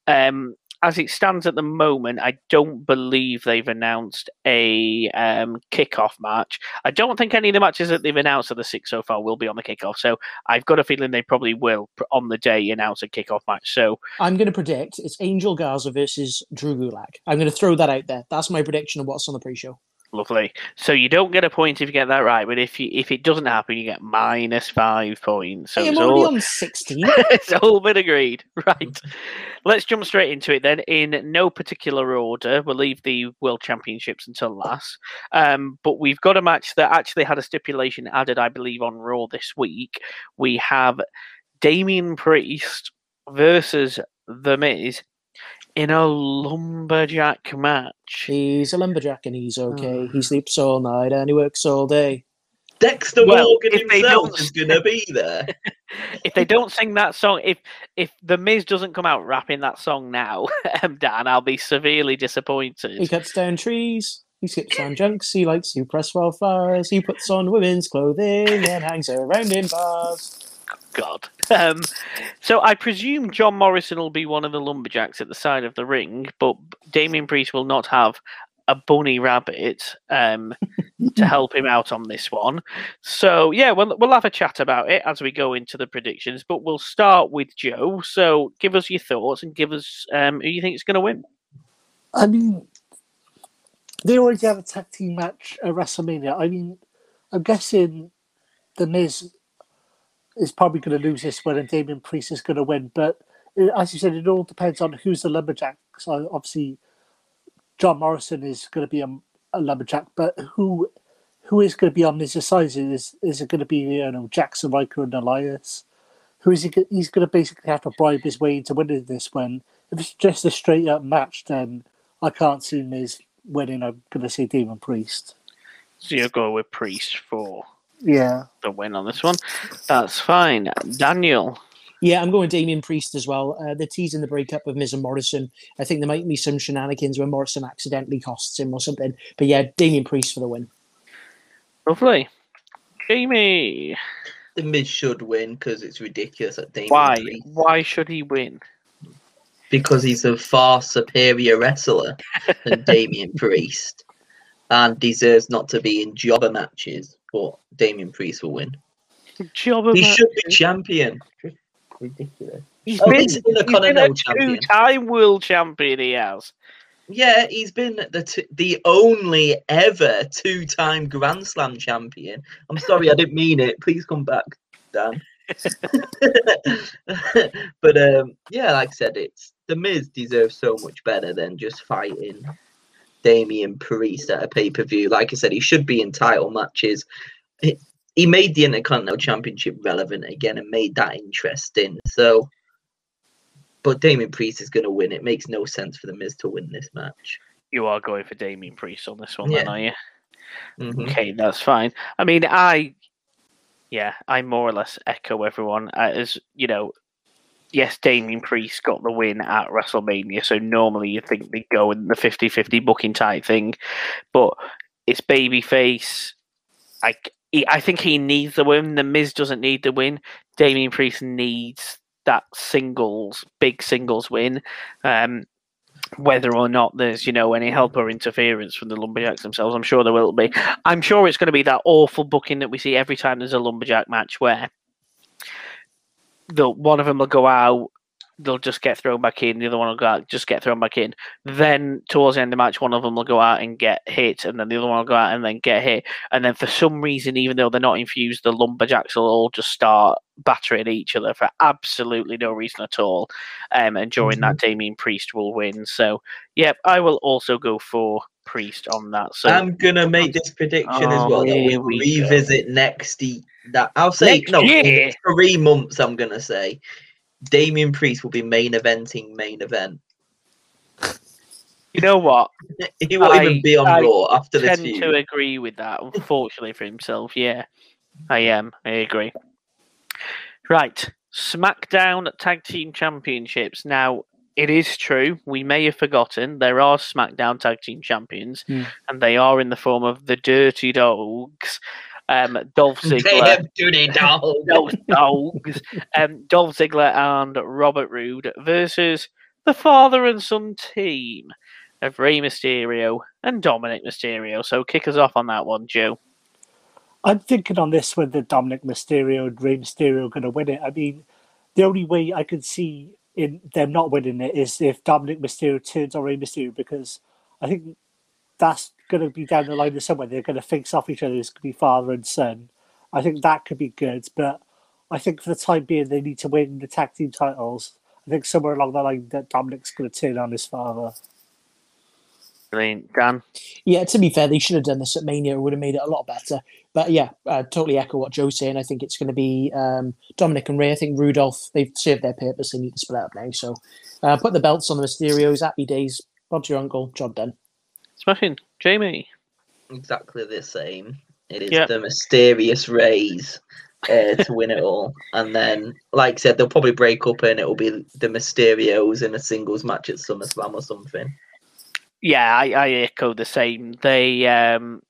Um, as it stands at the moment, I don't believe they've announced a um, kickoff match. I don't think any of the matches that they've announced of the six so far will be on the kickoff. So I've got a feeling they probably will on the day announce a kickoff match. So I'm going to predict it's Angel Garza versus Drew Gulak. I'm going to throw that out there. That's my prediction of what's on the pre-show. Lovely. So you don't get a point if you get that right, but if you if it doesn't happen, you get minus five points. So Hey, I'm it's already all, on 16. it's all been agreed. Right. Let's jump straight into it then. In no particular order, we'll leave the World Championships until last. Um, but we've got a match that actually had a stipulation added, I believe, on Raw this week. We have Damian Priest versus The Miz in a lumberjack match. he's a lumberjack and he's okay. He sleeps all night and he works all day. Dexter Well, Morgan if they himself don't- is going to be there. If they don't sing that song, if if The Miz doesn't come out rapping that song now, um, Dan, I'll be severely disappointed. He cuts down trees. He skips on junks. He likes to press wildflowers. He puts on women's clothing and hangs around in bars. God. Um, so I presume John Morrison will be one of the lumberjacks at the side of the ring, but Damian Priest will not have a bunny rabbit um, to help him out on this one. So yeah, we'll we'll have a chat about it as we go into the predictions. But we'll start with Joe. So give us your thoughts and give us um, who you think is going to win. I mean, they already have a tag team match at WrestleMania. I mean, I'm guessing the Miz is probably going to lose this one, and Damian Priest is going to win. But uh, as you said, it all depends on who's the lumberjack. So obviously, John Morrison is going to be a, a lumberjack, but who who is going to be on Miz's side? Is is it going to be you know Jaxson Ryker and Elias? Who is he? He's going to basically have to bribe his way into winning this one. If it's just a straight up match, then I can't see Miz winning. I'm going to say Damon Priest. So you're going with Priest for Yeah. the win on this one. That's fine. Daniel. Yeah, I'm going Damian Priest as well. Uh, they're teasing the breakup of Miz and Morrison. I think there might be some shenanigans where Morrison accidentally costs him or something. But yeah, Damian Priest for the win. Lovely. Jamie. The Miz should win because it's ridiculous that Damian Why? Priest- Why should he win? because he's a far superior wrestler than Damian Priest and deserves not to be in jobber matches. But Damian Priest will win. Job of He a- should be champion. Ridiculous. He's Oh, been, he's been a he's been a champion. two-time world champion. He has. Yeah, he's been the t- the only ever two time Grand Slam champion. I'm sorry, I didn't mean it. Please come back, Dan. but um, yeah, like I said, it's the Miz deserves so much better than just fighting Damian Priest at a pay per view. Like I said, he should be in title matches. He, he made the Intercontinental Championship relevant again and made that interesting. So, but Damian Priest is going to win. It makes no sense for the Miz to win this match. You are going for Damian Priest on this one, then, Yeah. are you? Mhm. Okay, that's fine. I mean, I, yeah, I more or less echo everyone. Uh, as you know, yes, Damian Priest got the win at WrestleMania, so normally you think they go in the 50-50 booking type thing, but it's babyface. I, I think he needs the win. The Miz doesn't need the win. Damian Priest needs that singles, big singles win. Um, whether or not there's you know any help or interference from the lumberjacks themselves i'm sure there will be i'm sure it's going to be that awful booking that we see every time there's a lumberjack match where the one of them will go out they'll just get thrown back in the other one will go out just get thrown back in. Then towards the end of the match one of them will go out and get hit and then the other one will go out and then get hit. And then for some reason even though they're not infused the lumberjacks will all just start battering each other for absolutely no reason at all. Um, and during that Damian Priest will win. So, yep, I will also go for Priest on that. So, I'm gonna make this prediction as Oh, well. That we go. revisit next. E- that I'll say Next no. year? three months, I'm gonna say Damian Priest will be main eventing main event. you know what? He won't I- even be on I Raw after this I tend to agree with that. Unfortunately for himself, yeah, I am. I agree. Right, SmackDown Tag Team Championships. Now, it is true. We may have forgotten there are SmackDown Tag Team Champions, Hmm. and they are in the form of the Dirty Dogs. Um, Dolph Ziggler. Dirty Dog. those dogs. Um, Dolph Ziggler and Robert Roode versus the father and son team of Rey Mysterio and Dominik Mysterio. So kick us off on that one, Joe. I'm thinking on this that Dominik Mysterio and Rey Mysterio are going to win it. I mean, the only way I could see in them not winning it is if Dominik Mysterio turns on Rey Mysterio because I think that's going to be down the line somewhere. They're going to face off each other. It's going to be father and son. I think that could be good, but I think for the time being they need to win the tag team titles. I think somewhere along the line that Dominik's going to turn on his father. Brilliant. Dan. Yeah, to be fair, they should have done this at Mania. It would have made it a lot better. But yeah, I totally echo what Joe's saying. I think it's going to be um, Dominik and Rey. I think Rudolph, they've served their purpose. They need to split up now. So uh, put the belts on the Mysterios. Happy days. Rod your uncle. Job done. Smashing. Jamie. Exactly the same. It is Yep. the mysterious Rays uh, to win it all, and then, like I said, they'll probably break up, and it will be the Mysterios in a singles match at SummerSlam or something. Yeah, I, I echo the same. They um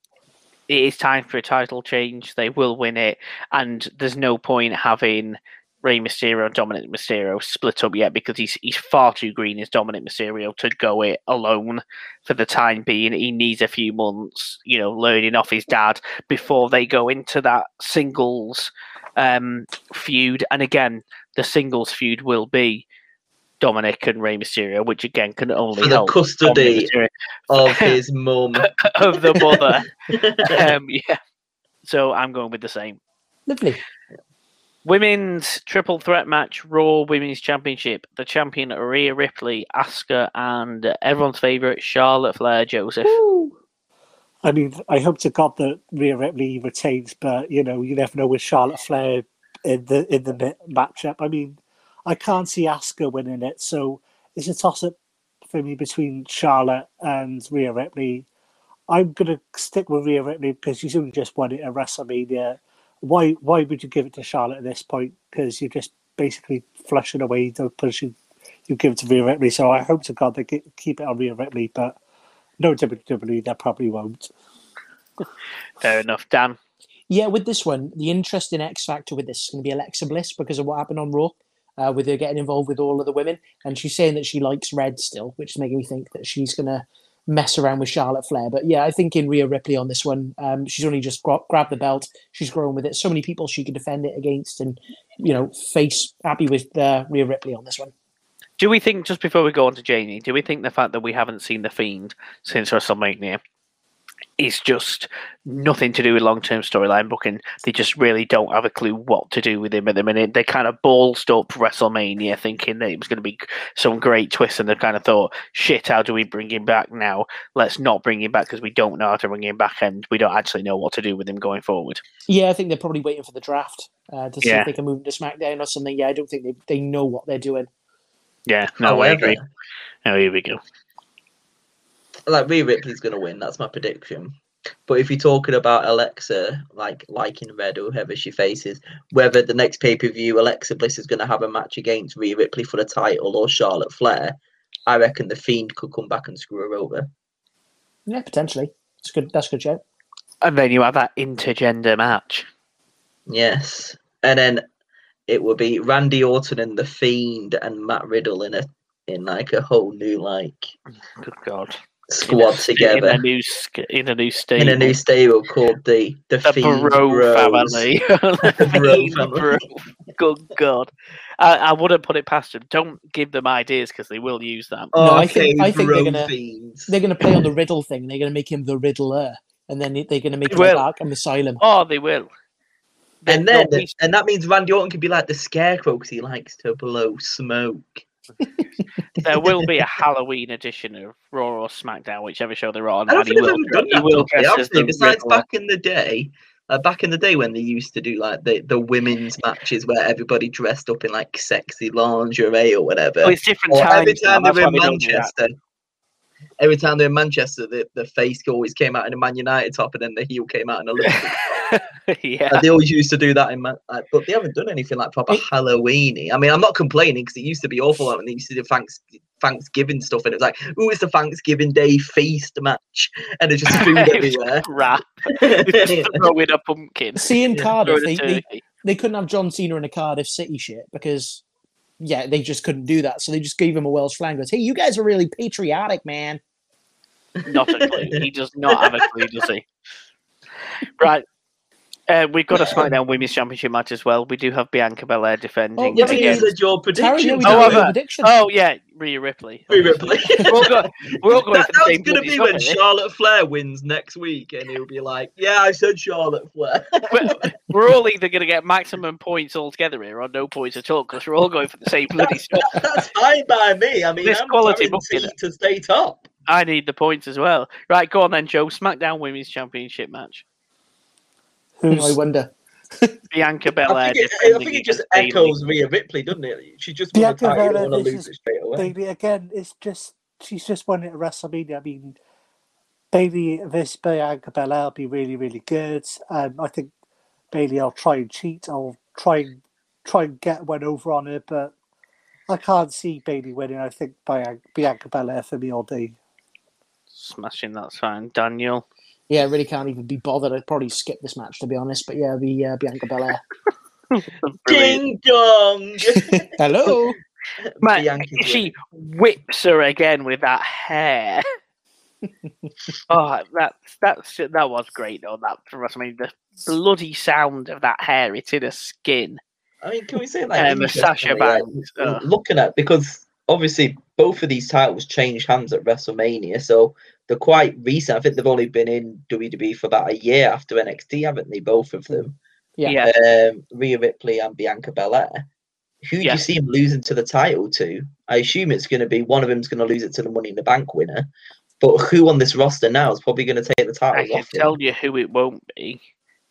it is time for a title change. They will win it, and there's no point having Rey Mysterio and Dominik Mysterio split up yet because he's he's far too green as Dominik Mysterio to go it alone for the time being. He needs a few months, you know, learning off his dad before they go into that singles um feud. And again, the singles feud will be Dominik and Rey Mysterio, which again can only For the help custody of his mum. Of the mother. um, yeah. So I'm going with the same. Lovely. Women's triple threat match, Raw Women's Championship. The champion Rhea Ripley, Asuka, and everyone's favorite Charlotte Flair, Joseph. I mean, I hope to God that Rhea Ripley retains, but you know, you never know with Charlotte Flair in the in the matchup. I mean, I can't see Asuka winning it, so it's a toss up for me between Charlotte and Rhea Ripley. I'm gonna stick with Rhea Ripley because she's only just won it at WrestleMania. Why why would you give it to Charlotte at this point? Because you're just basically flushing away the push you, you give it to Rhea Ripley. So I hope to God they ke- keep it on Rhea Ripley, but no WWE, they probably won't. Fair enough. Dan. Yeah, with this one, the interesting X factor with this is going to be Alexa Bliss because of what happened on Raw, uh, with her getting involved with all of the women, and she's saying that she likes red still, which is making me think that she's going to mess around with Charlotte Flair. But yeah, I think in Rhea Ripley on this one, um, she's only just gra- grabbed the belt, she's grown with it. So many people she could defend it against, and you know, face happy with uh, Rhea Ripley on this one. Do we think, just before we go on to Jamie, do we think the fact that we haven't seen The Fiend since WrestleMania is just nothing to do with long term storyline booking? They just really don't have a clue what to do with him at the minute. They kind of ballsed up WrestleMania thinking that it was going to be some great twist, and they kind of thought, shit, how do we bring him back now? Let's not bring him back because we don't know how to bring him back, and we don't actually know what to do with him going forward. Yeah, I think they're probably waiting for the draft uh, to see Yeah. if they can move him to SmackDown or something. Yeah, I don't think they, they know what they're doing. Yeah, no, I agree. Oh, here we go. Like Rhea Ripley's gonna win. That's my prediction. But if you're talking about Alexa, like liking Red or whoever she faces, whether the next pay per view Alexa Bliss is going to have a match against Rhea Ripley for the title or Charlotte Flair, I reckon the Fiend could come back and screw her over. Yeah, potentially. It's good. That's a good show. And then you have that intergender match. Yes, and then it will be Randy Orton and the Fiend and Matt Riddle in a in like a whole new like Good God. Squad in together a new in a new stable. in a new stable called the the, the Fiend Bro Bros. family. Bro family. Bro. Good God. I, I wouldn't put it past them. Don't give them ideas because they will use them. No, I think- I think they're gonna- Fiends. They're going to play on the Riddle thing. They're going to make him the Riddler, and then they're going to make They him like will. Arkham Asylum. Oh, they will. They- And then, they'll and that means Randy Orton could be like the scarecrow because he likes to blow smoke. There will be a Halloween edition of Raw or SmackDown, whichever show they're on. I don't think will, ever done that. will properly, dress as the Besides Riddler. back in the day, uh, back in the day when they used to do like the, the women's matches where everybody dressed up in like sexy lingerie or whatever. Well, it's different Or times. every time now, they were in they don't do that. Manchester, every time they're in Manchester, the, the face always came out in a Man United top, and then the heel came out in a Liverpool. yeah. Like, they always used to do that in Man, like, but they haven't done anything like proper It- Halloweeny. I mean, I'm not complaining because it used to be awful like, when they used to do thanks, Thanksgiving stuff, and it was like, oh, it's the Thanksgiving Day feast match," and there's just food It everywhere. crap. Just throw a pumpkin. See, in Cardiff, Throw they, they, they couldn't have John Cena in a Cardiff City shit because, yeah, they just couldn't do that. So they just gave him a Welsh flag. Goes, hey, you guys are really patriotic, man. Not a clue. He does not have a clue, does he? Right. Uh, we've got a SmackDown Women's Championship match as well. We do have Bianca Belair defending. Oh, Yeah, but you Yeah. said your prediction. yeah, we Oh, don't have have prediction. Oh yeah, Rhea Ripley. Rhea Ripley. we're all going. We're all going That, for the that was going to be when when isn't it? Charlotte Flair wins next week, and he'll be like, "Yeah, I said Charlotte Flair." We're, we're all either going to get maximum points altogether here, or no points at all, because we're all going for the same bloody stuff. That- that's fine by me. I mean, This I'm quality guaranteed booking. to stay top. I need the points as well. Right, go on then, Joe. SmackDown Women's Championship match. Who I wonder. Bianca I Belair think, it, I think it just against Bayley. echoes Rhea Ripley, doesn't it? She just won Bianca the Belair, don't to this lose is it straight away. Bayley again? It's just she's just won it at WrestleMania. I mean, Bayley versus Bianca Belair will be really, really good. Um, I think Bayley I'll try and cheat. I'll try and try and get one over on her, but I can't see Bayley winning. I think Bianca, Bianca Belair for me all day. Smashing that sign, Daniel. Yeah, I really can't even be bothered. I'd probably skip this match, to be honest. But yeah, it'd be uh, Bianca Belair. Ding dong! Hello. Man, Bianca's she whips her again with that hair. oh, that that's that was great though. That for us, I mean, the bloody sound of that hair—it's in her skin. I mean, can we say that? Um, interestingly, Sasha like, Banks, l- ugh. looking at because obviously both of these titles changed hands at WrestleMania, so they're quite recent. I think they've only been in WWE for about a year after NXT, haven't they? Both of them. Yeah. Yeah. Um, Rhea Ripley and Bianca Belair. Who do Yeah. you see him losing to the title to? I assume it's going to be one of them's going to lose it to the Money in the Bank winner. But who on this roster now is probably going to take the title? I can off him? tell you who it won't be.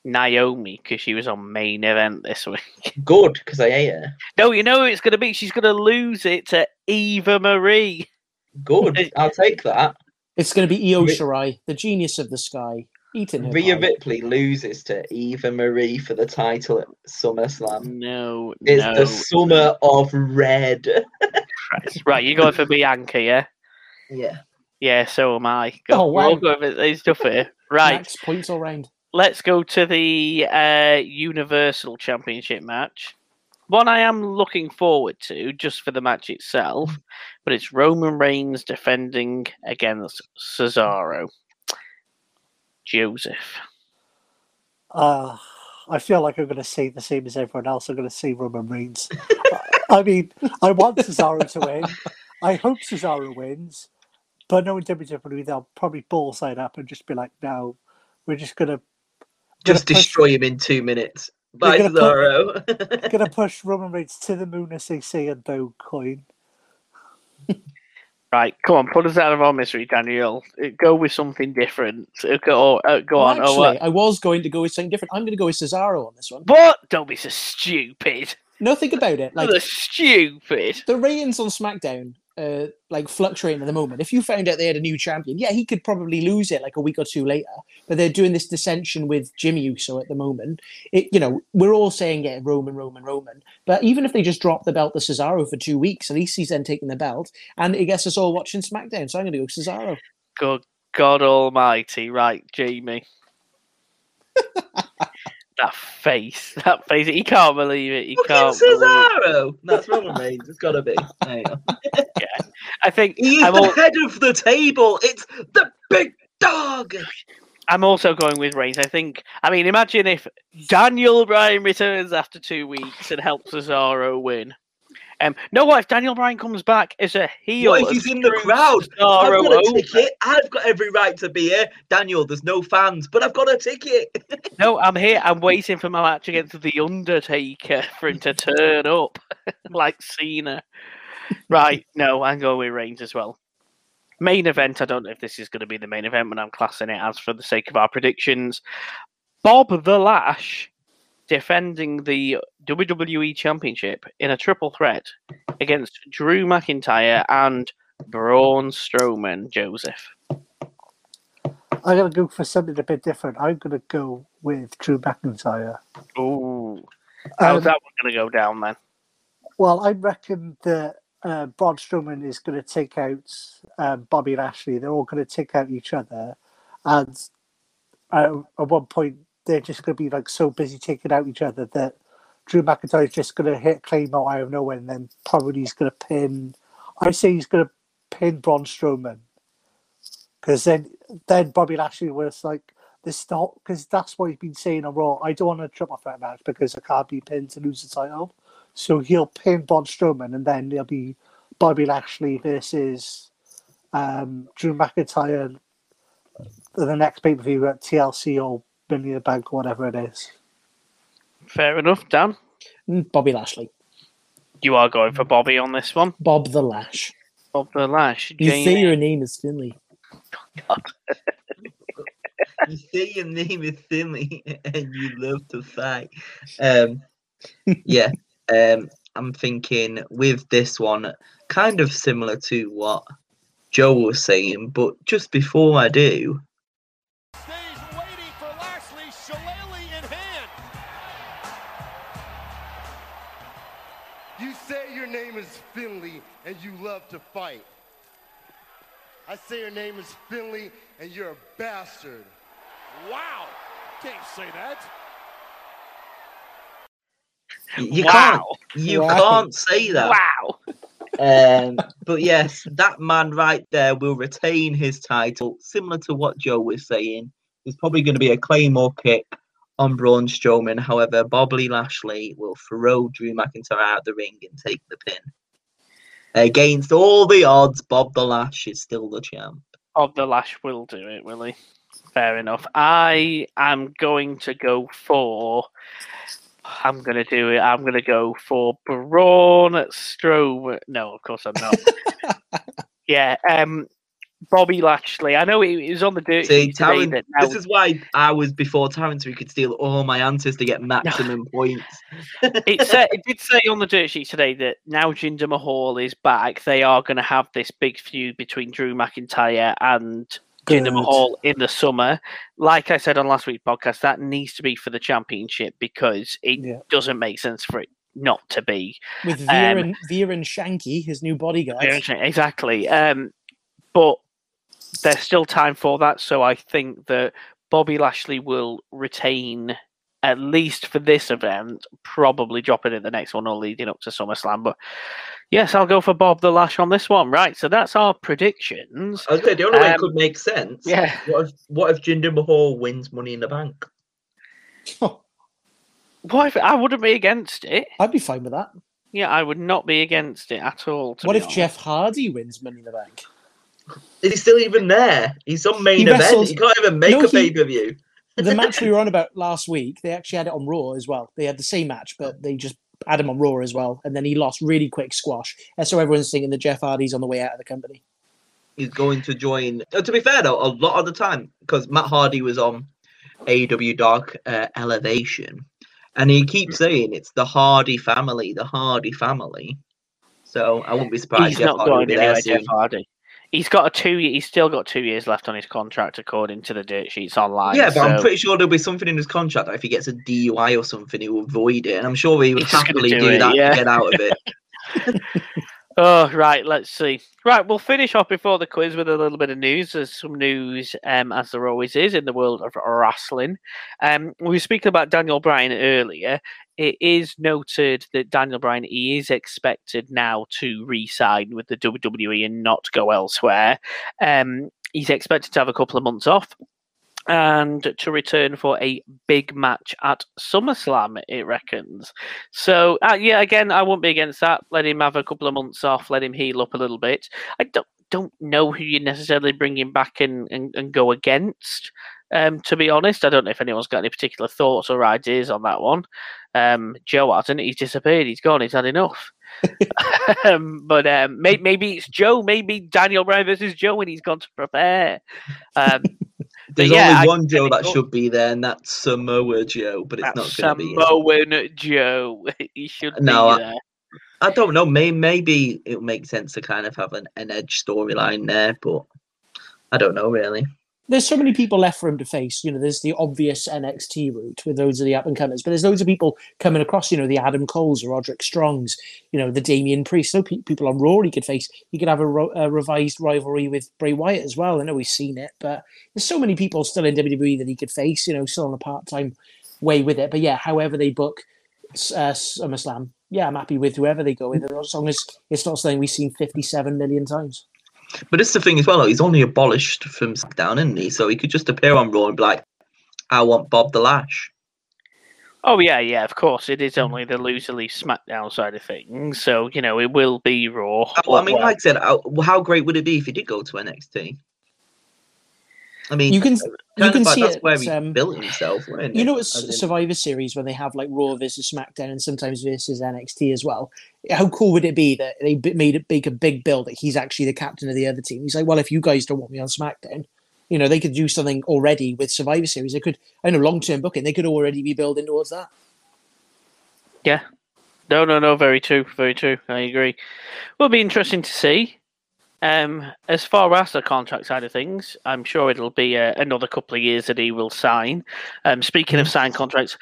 Naomi, because she was on main event this week. Good, because I hate her. No, you know who it's going to be. She's going to lose it to Eva Marie. Good, I'll take that. It's going to be Io Ri- Shirai, the genius of the sky, eating her. Rhea pie. Ripley loses to Eva Marie for the title at SummerSlam. No, It's no. the summer of red. Christ. Right, you're going for Bianca, yeah? Yeah. Yeah, so am I. Go, Oh, We're all wow. going for these stuff here. Right, Max points all round. Let's go to the uh, Universal Championship match. One I am looking forward to just for the match itself, but it's Roman Reigns defending against Cesaro. Joseph. Uh, I feel like I'm going to say the same as everyone else. I'm going to say Roman Reigns. I mean, I want Cesaro to win. I hope Cesaro wins. But knowing WWE, they'll probably ball side up and just be like, no, we're just going to Just push- destroy him in two minutes. Bye, gonna put- Cesaro. going to push Roman Reigns to the moon, as they say, and coin." Right, come on, put us out of our misery, Daniel. Uh, Go with something different. Uh, Go, uh, go Well, on. oh, actually. I was going to go with something different. I'm going to go with Cesaro on this one. What? Don't be so stupid. No, think about it. Like Like, stupid. the ratings on SmackDown, uh, like fluctuating at the moment. If you found out they had a new champion, yeah, he could probably lose it like a week or two later. But they're doing this dissension with Jimmy Uso at the moment. It, you know, we're all saying yeah, Roman, Roman, Roman. But even if they just drop the belt to Cesaro for two weeks, at least he's then taking the belt, and it gets us all watching SmackDown. So I'm going to go Cesaro. Good God Almighty. Right, Jamie. that face. That face. He can't believe it. He Fucking can't. Believe it. Cesaro. That's Roman Reigns. It's got to be. There you go. I think He is I'm, the al- head of the table. It's the big dog. I'm also going with Reigns. I think. I mean, imagine if Daniel Bryan returns after two weeks and helps Cesaro win. Um, no, what if Daniel Bryan comes back as a heel? What if he's in the crowd? I've got a ticket. I've got every right to be here. Daniel, there's no fans, but I've got a ticket. No, I'm here. I'm waiting for my match against the Undertaker for him to turn up like Cena. Right? No, I'm going with Reigns as well. Main event. I don't know if this is going to be the main event, but I'm classing it as for the sake of our predictions. Bob the Lash defending the WWE Championship in a triple threat against Drew McIntyre and Braun Strowman. Joseph. I'm going to go for something a bit different. I'm going to go with Drew McIntyre. Ooh, how's Um, that one going to go down then? Well, I reckon that uh, Braun Strowman is going to take out um, Bobby Lashley. They're all going to take out each other, and uh, at one point they're just going to be like so busy taking out each other that Drew McIntyre is just going to hit Claymore out of nowhere, and then probably he's going to pin. I say he's going to pin Braun Strowman because then then Bobby Lashley was like. This because that's what he's been saying on Raw. I don't want a triple threat match because I can't be pinned to lose the title. So he'll pin Braun Strowman, and then there'll be Bobby Lashley versus um, Drew McIntyre the next pay per view at TLC or Money in the Bank or whatever it is. Fair enough, Dan. Mm, Bobby Lashley. You are going for Bobby on this one. Bob the Lash. Bob the Lash. You Jamie. say your name is Finlay. you say your name is Finlay and you love to fight. Um, yeah, um, I'm thinking with this one, kind of similar to what Joe was saying, but just before I do, and you love to fight. I say your name is Finlay and you're a bastard. Wow. Can't say that. you Wow. can't you Wow. can't say that. Wow. Um, but yes, that man right there will retain his title, similar to what Joe was saying. There's probably going to be a Claymore kick on Braun Strowman. However, Bobby Lashley will throw Drew McIntyre out the ring and take the pin. Against all the odds, Bob the Lash is still the champ. Bob the Lash will do it, will he? Fair enough. I am going to go for. I'm going to do it. I'm going to go for Braun Strowman. No, of course I'm not. yeah, um, Bobby Lashley. I know he was on the dirt See, sheet today Taryn, that now this is why I was before Taryn, so he could steal all my answers to get maximum points. it said it did say on the dirt sheet today that now Jinder Mahal is back, they are going to have this big feud between Drew McIntyre and Jinder Good. Mahal in the summer. Like I said on last week's podcast, that needs to be for the championship because it Yeah. doesn't make sense for it not to be. With Veer, Um, and, Veer and Shanky, his new bodyguard. Exactly. Um, but there's still time for that, so I think that Bobby Lashley will retain at least for this event, probably drop it in the next one or leading up to SummerSlam. But yes, I'll go for Bob the Lash on this one. Right, so that's our predictions. I was gonna say, the only way it Um, could make sense. yeah. What if what if Jinder Mahal wins Money in the Bank? What if I wouldn't be against it? I'd be fine with that. Yeah, I would not be against it at all. to What if honest. Jeff Hardy wins Money in the Bank? Is he still even there? He's on main He event. wrestles- He can't even make No, a he- pay per view. The match we were on about last week, they actually had it on Raw as well. They had the same match, but they just had him on Raw as well. And then he lost really quick squash. And so everyone's thinking that Jeff Hardy's on the way out of the company. He's going to join. Uh, to be fair though, a lot of the time because Matt Hardy was on AW Dark uh, Elevation, and he keeps saying it's the Hardy family, the Hardy family. So I wouldn't be surprised. He's Jeff not Hardy will going be there anywhere, Jeff. Hardy. He's got a two. He's still got two years left on his contract, according to the dirt sheets online. Yeah, but I'm pretty sure there'll be something in his contract that if he gets a DUI or something, he will avoid it. And I'm sure he would He's happily do do, it, that yeah. to get out of it. Oh, right. Let's see. Right, we'll finish off before the quiz with a little bit of news. There's some news, um, as there always is, in the world of wrestling. Um, we were speaking about Daniel Bryan earlier. It is noted that Daniel Bryan he is expected now to re-sign with the WWE and not go elsewhere. Um, he's expected to have a couple of months off and to return for a big match at SummerSlam, it reckons. So, uh, yeah, again, I won't be against that. Let him have a couple of months off, let him heal up a little bit. I don't don't know who you necessarily bring him back and, and, and go against. Um, to be honest, I don't know if anyone's got any particular thoughts or ideas on that one. Um, Joe hasn't. He's disappeared. He's gone. He's had enough. um, but um, may, maybe it's Joe. Maybe Daniel Bryan versus Joe, and he's gone to prepare. Um, There's yeah, I only one Joe that should be there, and that's Samoa Joe, but it's not going to be. Samoan Joe. he should No, I- be there. I don't know. May, maybe it would make sense to kind of have an, an edge storyline there, but I don't know really. There's so many people left for him to face. You know, there's the obvious NXT route with those of the up and comers, but there's loads of people coming across. You know, the Adam Coles, or Roderick Strongs, you know, the Damian Priest. So pe- people on Raw he could face. He could have a, ro- a revised rivalry with Bray Wyatt as well. I know we've seen it, but there's so many people still in WWE that he could face. You know, still on a part time way with it. But yeah, however they book uh, SummerSlam, yeah, I'm happy with whoever they go with, as long as it's not something we've seen 57 million times. But it's the thing as well. though, He's only abolished from SmackDown, isn't he? So he could just appear on Raw and be like, "I want Bob the Lash." Oh yeah, yeah, of course. It is hmm. only the loser leaves SmackDown side of things, so you know it will be Raw. Well, I mean, Well, like I said, how, how great would it be if he did go to NXT? I mean, You can- you can see that's it, where he um, built himself. Wasn't You it? know, it's in- Survivor Series when they have like Raw versus SmackDown and sometimes versus NXT as well. How cool would it be that they made it make a big bill that he's actually the captain of the other team? He's like, well, if you guys don't want me on SmackDown, you know, they could do something already with Survivor Series. They could, I know, long term booking, they could already be building towards that. Yeah. No, no, no. Very true. Very true. I agree. Will be interesting to see. Um, as far as the contract side of things, I'm sure it'll be uh, another couple of years that he will sign. Um, speaking of signed contracts,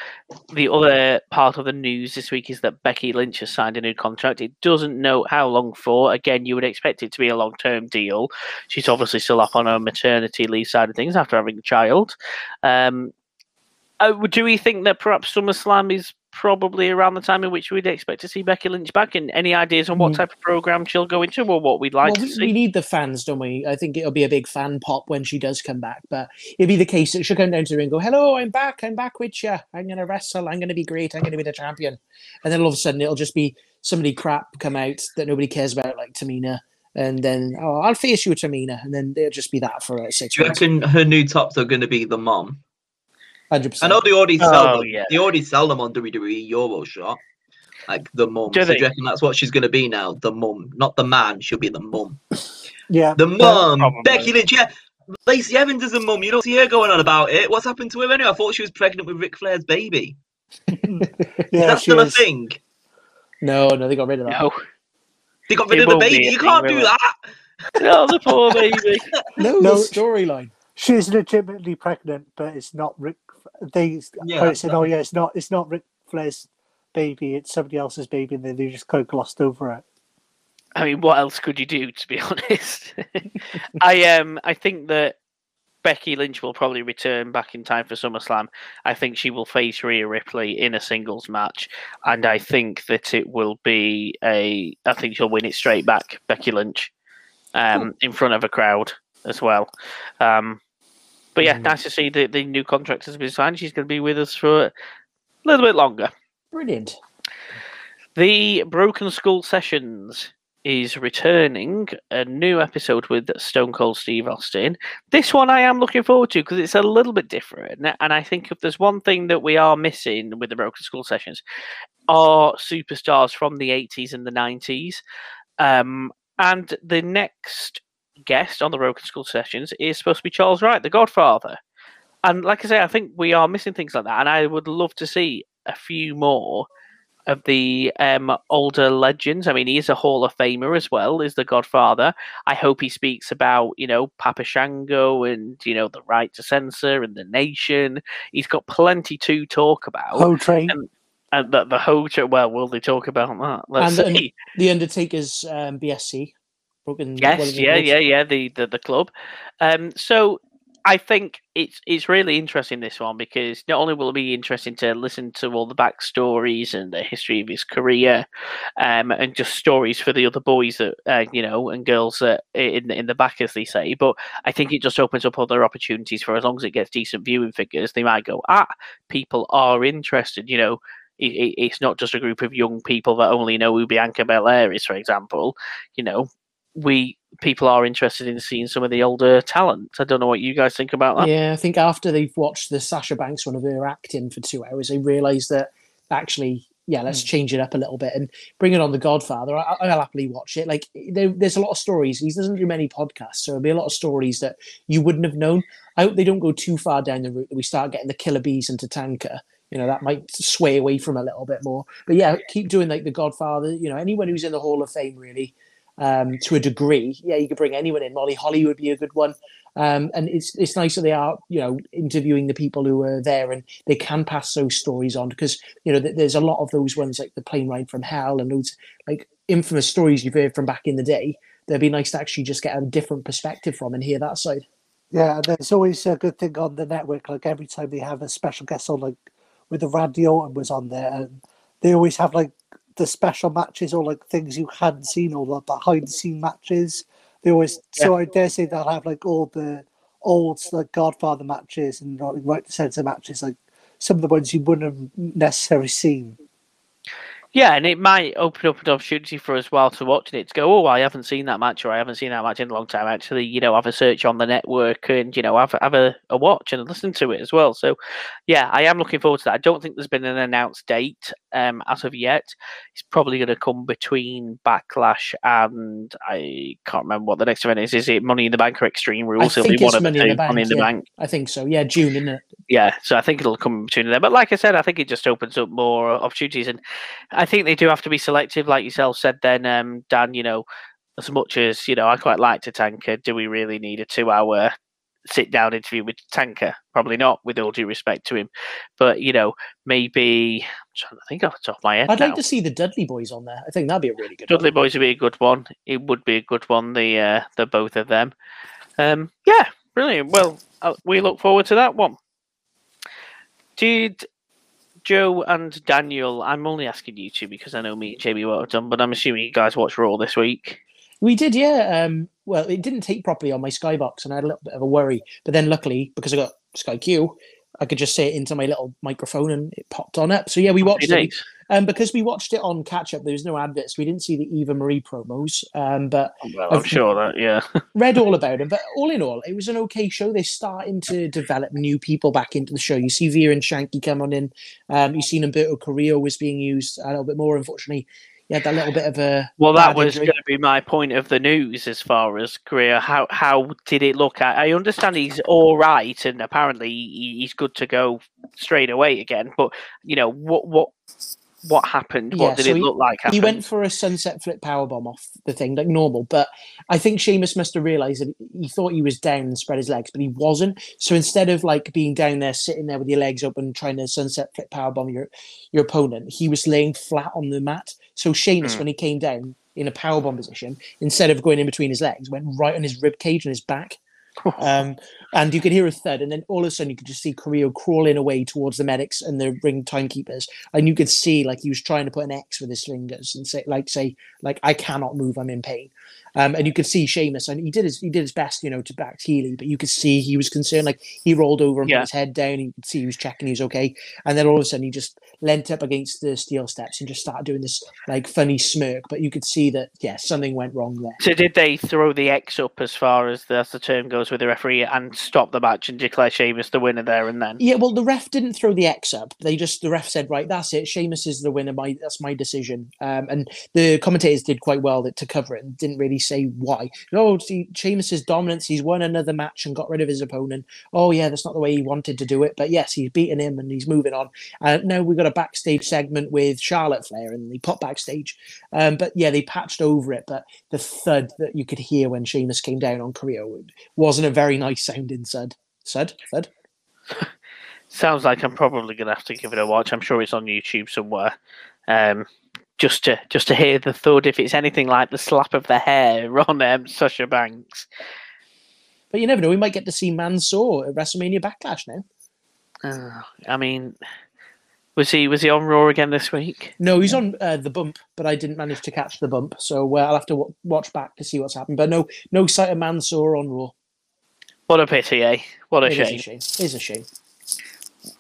the other part of the news this week is that Becky Lynch has signed a new contract. It doesn't know how long for. Again, you would expect it to be a long term deal. She's obviously still off on her maternity leave side of things after having a child. Um, uh, do we think that perhaps SummerSlam is probably around the time in which we'd expect to see Becky Lynch back? And any ideas on what Mm. type of program she'll go into or what we'd like well, to we, see? we need the fans, don't we? I think it'll be a big fan pop when she does come back. But it'll be the case that she'll come down to the ring and go, Hello, I'm back. I'm back with you. I'm going to wrestle. I'm going to be great. I'm going to be the champion. And then all of a sudden it'll just be somebody crap come out that nobody cares about, like Tamina, and then oh, I'll face you, Tamina, and then it'll just be that for uh, six Do you reckon her new tops are going to be the mom? Hundred I know they already sell Oh, them. yeah. They already sell them on WWE Euro Shop. Like the mum. Do So you reckon that's what she's going to be now? The mum, not the man. She'll be the mum. Yeah, The mum, Probably. Becky Lynch. Yeah, Lacey Evans is a mum. You don't see her going on about it. What's happened to her anyway? I thought she was pregnant with Ric Flair's baby. Is yeah, that she still a thing? No, no, they got rid of that. No, They got rid It of the baby. You can't will do it? that. no, the poor baby. No, No, storyline. She's legitimately pregnant, but it's not Ric. They Yeah, yeah, said, "Oh yeah, it's not. It's not Ric Flair's baby. It's somebody else's baby." And then they just kind of glossed over it. I mean, what else could you do? To be honest, I um, I think that Becky Lynch will probably return back in time for SummerSlam. I think she will face Rhea Ripley in a singles match, and I think that it will be a. I think she'll win it straight back, Becky Lynch, um, in front of a crowd as well. Um, but yeah, Mhm. nice to see that the new contract has been signed. She's going to be with us for a little bit longer. Brilliant. The Broken Skull Sessions is returning a new episode with Stone Cold Steve Austin. This one I am looking forward to because it's a little bit different. And I think if there's one thing that we are missing with the Broken Skull Sessions are superstars from the 80s and the 90s. Um, and the next guest on the Broken Skull Sessions is supposed to be Charles Wright, the Godfather. And like I say, I think we are missing things like that. And I would love to see a few more of the um, older legends. I mean, he is a Hall of Famer as well, is the Godfather. I hope he speaks about, you know, Papa Shango and, you know, the right to censor and the nation. He's got plenty to talk about. Whole train. Um, and the, the Hoja, well, will they talk about that? Let's And- and- see. The Undertaker's um, BSC. Broken. Yes, yeah, yeah, yeah. The, the the club. Um, so I think it's it's really interesting this one because not only will it be interesting to listen to all the backstories and the history of his career, um, and just stories for the other boys that uh, you know and girls that in in the back as they say, but I think it just opens up other opportunities for as long as it gets decent viewing figures, they might go ah people are interested, you know. it- it- It's not just a group of young people that only know who Bianca Belair is, for example. You know, we people are interested in seeing some of the older talent. I don't know what you guys think about that. Yeah, I think after they've watched the Sasha Banks one of her acting for two hours, they realise that actually, yeah, let's hmm. change it up a little bit and bring it on the Godfather. I, I'll happily watch it. Like, there, there's a lot of stories. He doesn't do many podcasts, so there'll be a lot of stories that you wouldn't have known. I hope they don't go too far down the route that we start getting the killer bees into Tanker. You know, that might sway away from a little bit more. But yeah, keep doing like the Godfather. You know, anyone who's in the Hall of Fame, really, um, to a degree. Yeah, you could bring anyone in. Molly Holly would be a good one. Um, and it's it's nice that they are, you know, interviewing the people who are there and they can pass those stories on because you know th- there's a lot of those ones like the plane ride from hell and those like infamous stories you've heard from back in the day. They'd be nice to actually just get a different perspective from and hear that side. Yeah, and there's always a good thing on the network. Like every time they have a special guest on, like with the Randy Orton was on there, and they always have like the special matches or like things you hadn't seen or the behind the scene matches. They always so I dare say they'll have like all the old like Godfather matches and like, right to censor matches, like some of the ones you wouldn't have necessarily seen. Yeah, and it might open up an opportunity for us while to watching it to go, oh, I haven't seen that match or I haven't seen that match in a long time. Actually, you know, have a search on the network and you know have have a, a watch and listen to it as well. So, yeah, I am looking forward to that. I don't think there's been an announced date um, as of yet. It's probably going to come between Backlash and I can't remember what the next event is. Is it Money in the Bank or Extreme Rules? It'll think be one it's of the Money in the Bank, Money in the yeah. Bank. I think so. Yeah, June, isn't it? Yeah, so I think it'll come between there. But like I said, I think it just opens up more opportunities, and I think they do have to be selective, like yourself said. Then, um, Dan, you know, as much as you know, I quite like to tanker. Do we really need a two-hour sit-down interview with Tanker? Probably not, with all due respect to him. But you know, maybe I'm trying to think off the top of my head. I'd now. like to see the Dudley boys on there. I think that'd be a really good. one. Dudley Boys would be a good one. It would be a good one. The uh, the both of them. Um, yeah, brilliant. Well, uh, we look forward to that one. Did Joe and Daniel? I'm only asking you two because I know me and Jamie won't have done, but I'm assuming you guys watched Raw this week. We did, yeah. Um, well, it didn't take properly on my Skybox, and I had a little bit of a worry. But then, luckily, because I got Sky Q, I could just say it into my little microphone, and it popped on up. So yeah, we watched it. Um, because we watched it on catch up, there was no adverts. We didn't see the Eva Marie promos. Um, but well, I'm I've- sure that yeah. read all about it. But all in all, it was an okay show. They're starting to develop new people back into the show. You see Veer and Shanky come on in. Um, you've seen Humberto Carrillo was being used a little bit more. Unfortunately, had that little bit of a Well, that was injury. going to be my point of the news as far as career. How how did it look? I, I understand he's all right, and apparently he, he's good to go straight away again. But you know what what what happened? Yeah, what did so it he- look like? He went for a sunset flip powerbomb off the thing, like normal. But I think Sheamus must have realised that he thought he was down and spread his legs, but he wasn't. So instead of like being down there, sitting there with your legs open, trying to sunset flip powerbomb your your opponent, he was laying flat on the mat. So Sheamus, Hmm. when he came down in a powerbomb position, instead of going in between his legs, went right on his rib cage and his back. Um, and you could hear a thud, and then all of a sudden you could just see Carrillo crawling away towards the medics and the ring timekeepers, and you could see like he was trying to put an X with his fingers and say, like, say, like I cannot move, I'm in pain. Um, and you could see Sheamus, and he did his he did his best, you know, to back Healy, but you could see he was concerned. Like he rolled over and Yeah. put his head down, and you could see he was checking he was okay. And then all of a sudden he just leant up against the steel steps and just started doing this like funny smirk. But you could see that yeah, something went wrong there. So did they throw the X up as far as the, as the term goes with the referee and stop the match and declare Sheamus the winner there and then? Yeah, well, the ref didn't throw the X up. They just the ref said, "Right, that's it. Sheamus is the winner. My that's my decision." Um, and the commentators did quite well to cover it and didn't really say why. Oh, see, Sheamus's dominance. He's won another match and got rid of his opponent. Oh, yeah, that's not the way he wanted to do it. But yes, he's beaten him and he's moving on. Uh, now we've got a backstage segment with Charlotte Flair and they pop backstage. Um, but yeah, they patched over it. But the thud that you could hear when Sheamus came down on Carrillo wasn't a very nice sounding thud. Thud, thud. Sounds like I'm probably going to have to give it a watch. I'm sure it's on YouTube somewhere. Um, just to just to hear the thud, if it's anything like the slap of the hair on um, Sasha Banks. But you never know. We might get to see Mansoor at WrestleMania Backlash now. Uh, I mean, was he was he on Raw again this week? No, he's on uh, the bump, but I didn't manage to catch the bump, so uh, I'll have to w- watch back to see what's happened. But no, no sight of Mansoor on Raw. What a pity, eh? What a It is shame. a shame. It is a shame.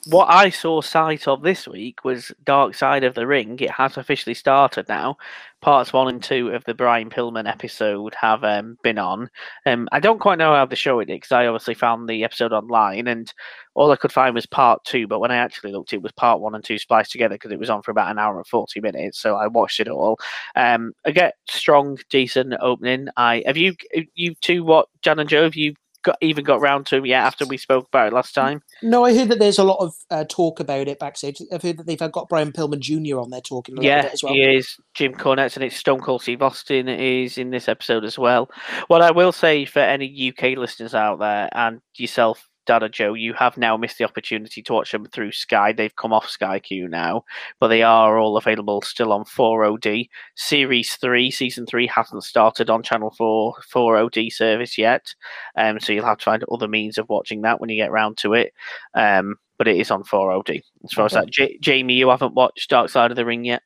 What I saw sight of this week was Dark Side of the Ring. It has officially started now. Parts one and two of the Brian Pillman episode have um, been on. Um, I don't quite know how they show it because I obviously found the episode online and all I could find was part two. But when I actually looked, it was part one and two spliced together because it was on for about an hour and 40 minutes. So I watched it all. Um, I get strong, decent opening. I Have you, you two, what, Jan and Joe, have you got even got round to yet after we spoke about it last time? No, I heard that there's a lot of uh, talk about it backstage. I've heard that they've got Brian Pillman Jr. on there talking Yeah, as well. he is. Jim Cornette and it's Stone Cold Steve Austin is in this episode as well. What I will say for any UK listeners out there and yourself, Dada Joe, you have now missed the opportunity to watch them through Sky. They've come off Sky Q now, but they are all available still on 4OD. Series 3, Season 3 hasn't started on Channel 4 4OD service yet, um, so you'll have to find other means of watching that when you get round to it. Um, but it is on 4OD. As far as that, J- Jamie, you haven't watched Dark Side of the Ring yet?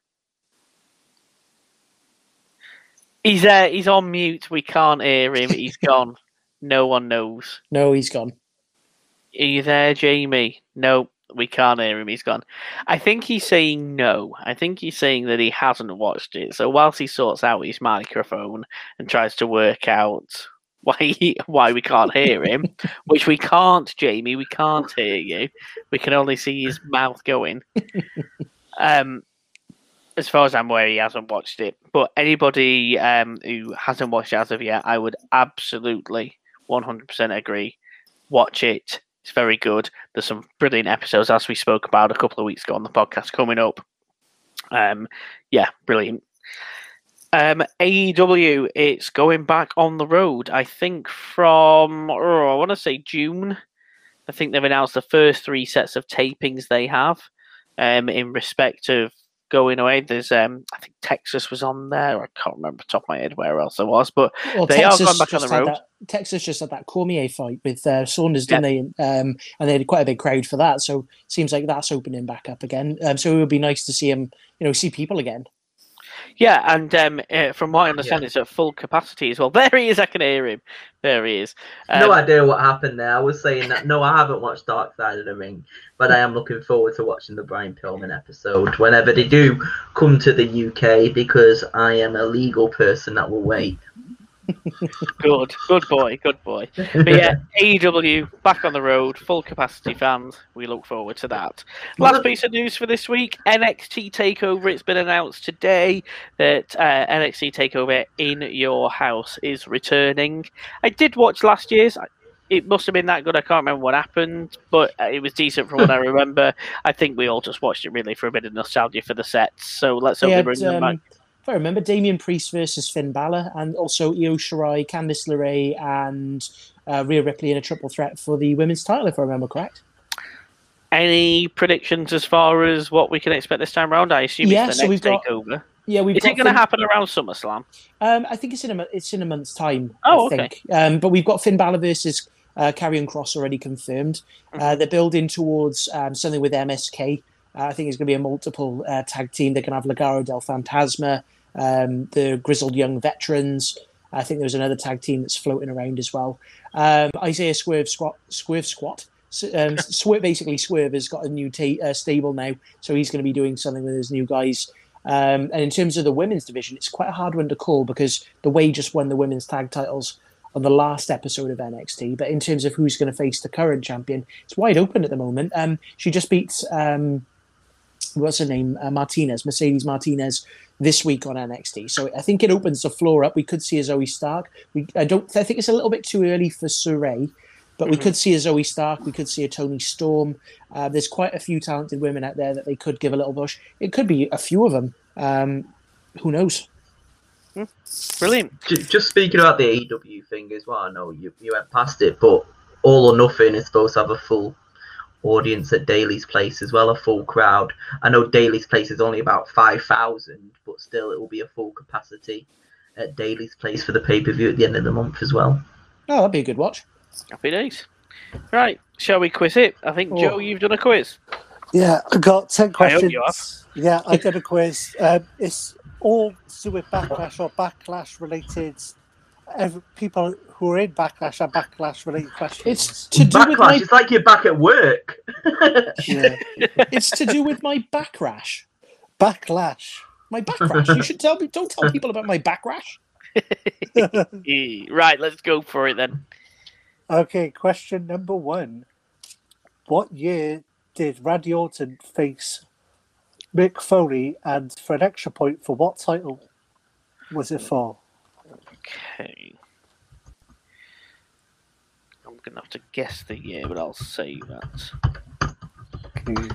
He's there. He's on mute. We can't hear him. He's gone. No one knows. No, he's gone. Are you there, Jamie? No, we can't hear him. He's gone. I think he's saying no. I think he's saying that he hasn't watched it. So whilst he sorts out his microphone and tries to work out why he, why we can't hear him, which we can't, Jamie, we can't hear you. We can only see his mouth going. Um, as far as I'm aware, he hasn't watched it. But anybody um, who hasn't watched it as of yet, I would absolutely 100% agree. Watch it. It's very good. There's some brilliant episodes, as we spoke about a couple of weeks ago on the podcast, coming up. Um, yeah, brilliant. Um, AEW, it's going back on the road. I think from oh, I want to say June. I think they've announced the first three sets of tapings they have um, in respect of going away. There's um, I think Texas was on there. I can't remember the top of my head where else it was, but Well, They are Texas going back on the road. That, Texas just had that Cormier fight with uh, Saunders, didn't they? Um, and they had quite a big crowd for that. So seems like that's opening back up again. Um, so it would be nice to see him, you know, see people again. Yeah, and um, uh, from what I understand, it's at full capacity as well. There he is. I can hear him. There he is. Um, no idea what happened there. I was saying that no, I haven't watched Dark Side of the Ring, but I am looking forward to watching the Brian Pillman episode whenever they do come to the UK because I am a legal person that will wait. good, good boy, good boy. But yeah, AEW back on the road, full capacity fans. We look forward to that. Last piece of news for this week: NXT Takeover. It's been announced today that uh, NXT Takeover in Your House is returning. I did watch last year's. It must have been that good. I can't remember what happened, but uh, it was decent from what I remember. I think we all just watched it really for a bit of nostalgia for the sets. So let's hope They bring them um, back. If I remember, Damian Priest versus Finn Balor, and also Io Shirai, Candice LeRae, and uh, Rhea Ripley in a triple threat for the women's title, if I remember correct. Any predictions as far as what we can expect this time around? I assume Yeah, it's the so next we've got- takeover. Yeah, we've Is got it going to happen around SummerSlam? Um, I think it's in a it's in a month's time. Oh, I okay. think. Um, but we've got Finn Balor versus uh, Kross already confirmed. Mm-hmm. Uh, they're building towards um, something with MSK. Uh, I think it's going to be a multiple uh, tag team. They're going to have Legado del Fantasma, um, the grizzled young veterans. I think there's another tag team that's floating around as well. Um, Isaiah Swerve Scott, Swerve Scott. Um, Swerve basically Swerve has got a new ta- uh, stable now, so he's going to be doing something with his new guys. Um, and in terms of the women's division, it's quite a hard one to call because the Way just won the women's tag titles on the last episode of NXT. But in terms of who's going to face the current champion, it's wide open at the moment. Um, she just beats um, what's her name, uh, Martinez, Mercedes Martinez, this week on NXT. So I think it opens the floor up. We could see a Zoey Stark. We I don't. I think it's a little bit too early for Sarray. But we could see a Zoey Stark, we could see a Toni Storm. Uh, there's quite a few talented women out there that they could give a little push. It could be a few of them. Um, who knows? Brilliant. Ju- Just speaking about the AEW thing as well, I know you, you went past it, but All or Nothing is supposed to have a full audience at Daily's Place as well, a full crowd. I know Daily's Place is only about 5,000, but still it will be a full capacity at Daily's Place for the pay per view at the end of the month as well. Oh, that'd be a good watch. Happy days. Right, shall we quiz it? I think, Oh. Joe, you've done a quiz. Yeah, I got 10 I hope questions. you have. Yeah, I did a quiz. Um, it's all to do with backlash or backlash related. Every, people who are in backlash are backlash related questions. It's to do with Backlash, my it's like you're back at work. yeah. it's to do with my back rash. backlash. My back rash. You should tell me. Don't tell people about my back rash. Eh, Right, let's go for it then. Okay, question number one. What year did Randy Orton face Mick Foley and for an extra point for what title was it for? Okay. I'm going to have to guess the year, but I'll say that. Okay.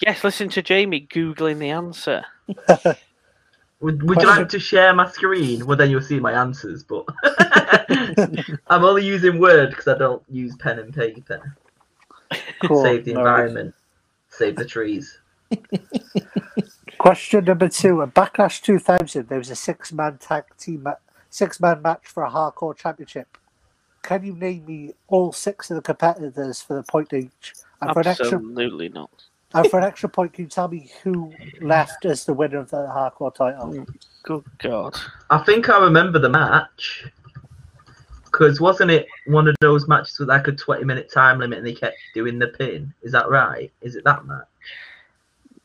Yes, listen to Jamie Googling the answer. Would, would you like to share my screen? Well, then you'll see my answers, but I'm only using Word because I don't use pen and paper. Cool. Save the no worries. environment, save the trees. Question number two. At Backlash 2000, there was a six-man tag team, ma- six-man match for a hardcore championship. Can you name me all six of the competitors for the point each? And for an extra, Absolutely not. and for an extra point, can you tell me who left as the winner of the hardcore title? Oh, good God. I think I remember the match. Because wasn't it one of those matches with like a 20 minute time limit and they kept doing the pin? Is that right? Is it that match?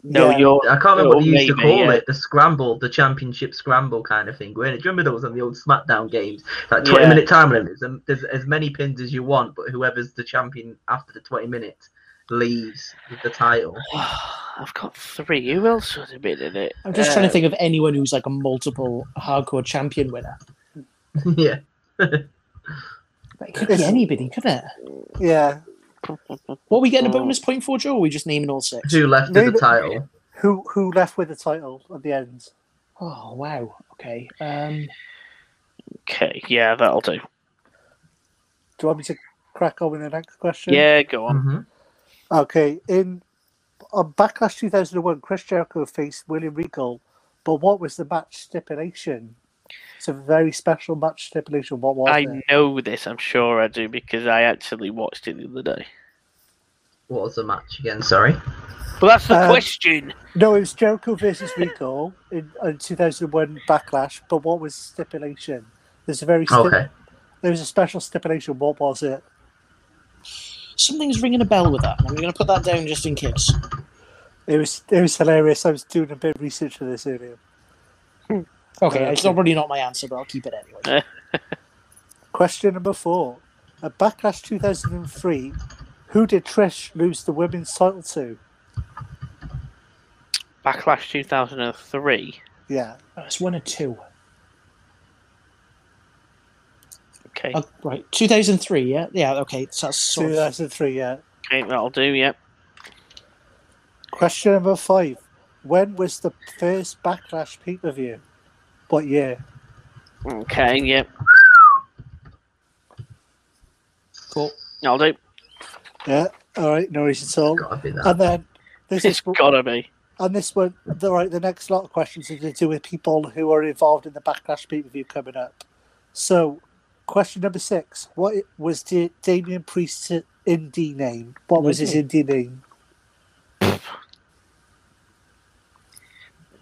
No, Yeah. you're. I can't remember what they used to call yeah. it. The scramble, the championship scramble kind of thing. Weren't it? Do you remember those on the old SmackDown games? Like 20 Yeah. minute time limits. And there's as many pins as you want, but whoever's the champion after the 20 minutes leaves with the title. I've got three. Who else would have been in it? I'm just trying Uh, to think of anyone who's like a multiple hardcore champion winner. yeah. It could be anybody, couldn't it? Yeah. What are we getting a bonus point for, Joe? Or are we just naming all six? Who left with the title? Who who left with the title at the end? Oh wow. Okay. Um, Okay, yeah, that'll do. Do you want me to crack on with the next question? Yeah, go on. Mhm. Okay, in on Backlash 2001, Chris Jericho faced William Regal, but what was the match stipulation? It's a very special match stipulation. What was it? I it? know this, I'm sure I do, because I actually watched it the other day. What was the match again? Sorry. But that's the Um, question. No, it was Jericho versus Regal in, in 2001 Backlash. But what was the stipulation? There's a very sti- Okay. there was a special stipulation. What was it? Something's ringing a bell with that. I'm going to put that down just in case. It was it was hilarious. I was doing a bit of research for this earlier. Okay, it's Okay. already not my answer, but I'll keep it anyway. Question number four. At Backlash 2003, who did Trish lose the women's title to? Backlash 2003. Yeah. Uh, It's one or two. Okay, Oh, right, 2003, yeah? Yeah, okay. So that's sort of, 2003, yeah. okay, that'll do. Yep. Question number five. When was the first Backlash pay per view? What yeah. Okay, yep. cool. I'll do. Yeah. All right. No worries at all. Gotta be that. And then this It's is gotta be. and this one. The right. The next lot of questions are to do with people who are involved in the Backlash pay per view coming up. So, question number six. What was the Damian Priest's indie name? What was his indie name?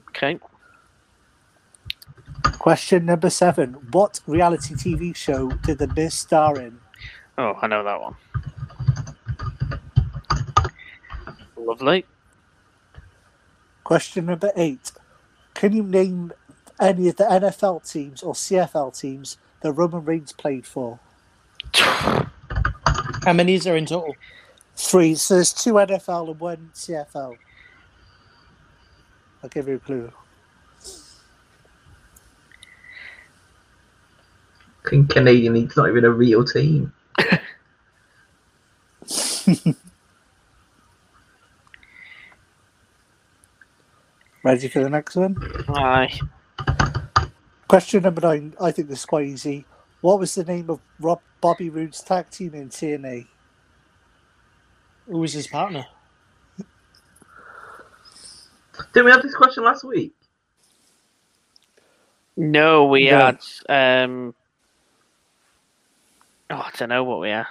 Okay. Question number seven. What reality TV show did the Miz star in? Oh, I know that one. Lovely. Question number eight. Can you name any of the NFL teams or CFL teams that Roman Reigns played for? How many is there in total? Three. So there's two NFL and one CFL. I'll give you a clue. I think Canadian League's not even a real team. Ready for the next one? Aye. Question number nine. I think this is quite easy. What was the name of Rob Bobby Roode's tag team in TNA? Who was his partner? Didn't we have this question last week? No, we No. had. Um... Oh, I don't know what we had.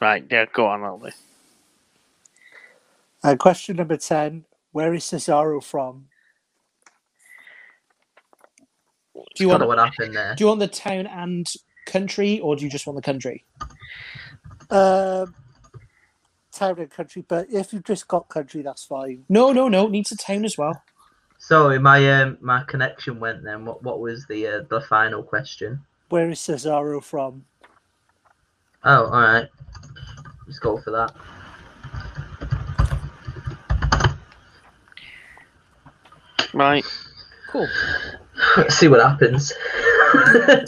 Right, yeah, go on, I'll do. Uh, question number ten. Where is Cesaro from? Do you want what happened there. do you want the town and country, or do you just want the country? Um, town and country, but if you've just got country, that's fine. No, no, no. It needs a town as well. Sorry, my um my connection went then. What what was the uh, the final question? Where is Cesaro from? Oh, all right. Let's go for that. Right. Cool. Let's see what happens.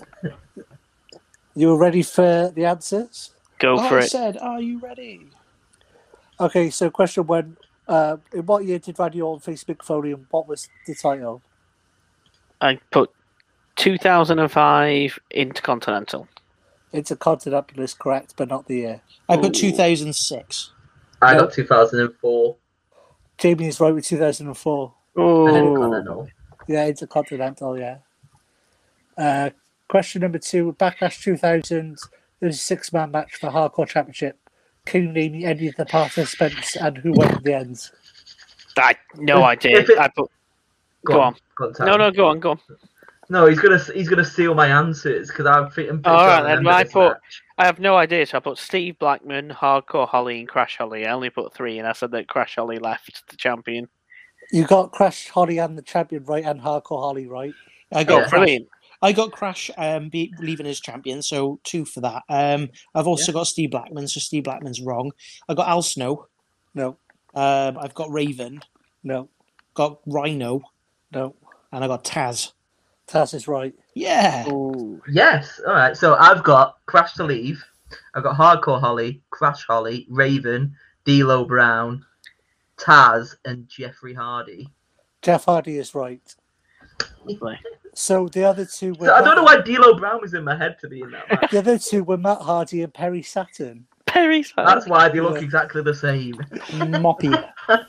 You were ready for the answers? Go Oh, for I it. said, are you ready? Okay, so question one. Uh, in what year did Randy on face Mick Foley and what was the title? I put 2005 Intercontinental. Intercontinental is correct, but not the year. I put Ooh. 2006. I Nope. got 2004. Jamie is right with 2004. I didn't Oh, kinda know. Yeah, Intercontinental, yeah. Uh, question number two. Backlash 2000, there was a six man match for Hardcore Championship. Can you name any of the participants and who won in the end? I no idea. it- I put. Go on. Go on, No, no, go on, go on. No, he's gonna he's gonna steal my answers because I'm pretty. I'm pretty All sure right, I then, remember I this thought- match. I have no idea. So I put Steve Blackman, Hardcore Holly, and Crash Holly. I only put three, and I said that Crash Holly left the champion. You got Crash Holly and the champion right, and Hardcore Holly right. I got Crash. Brilliant. I got Crash um, be, leaving as champion, so two for that. Um, I've also got Steve Blackman, so Steve Blackman's wrong. I got Al Snow. No, Um, I've got Raven. no, Got Rhino, no. and I got Taz. Taz is right. Yeah. Ooh. Yes. All right. So I've got Crash to leave. I've got Hardcore Holly, Crash Holly, Raven, D'Lo Brown, Taz, and Jeffrey Hardy. Jeff Hardy is right. So the other two were So I don't know why D'Lo Brown was in my head to be in that match. the other two were Matt Hardy and Perry Saturn. Perry's That's why they look Yeah. exactly the same. Moppy.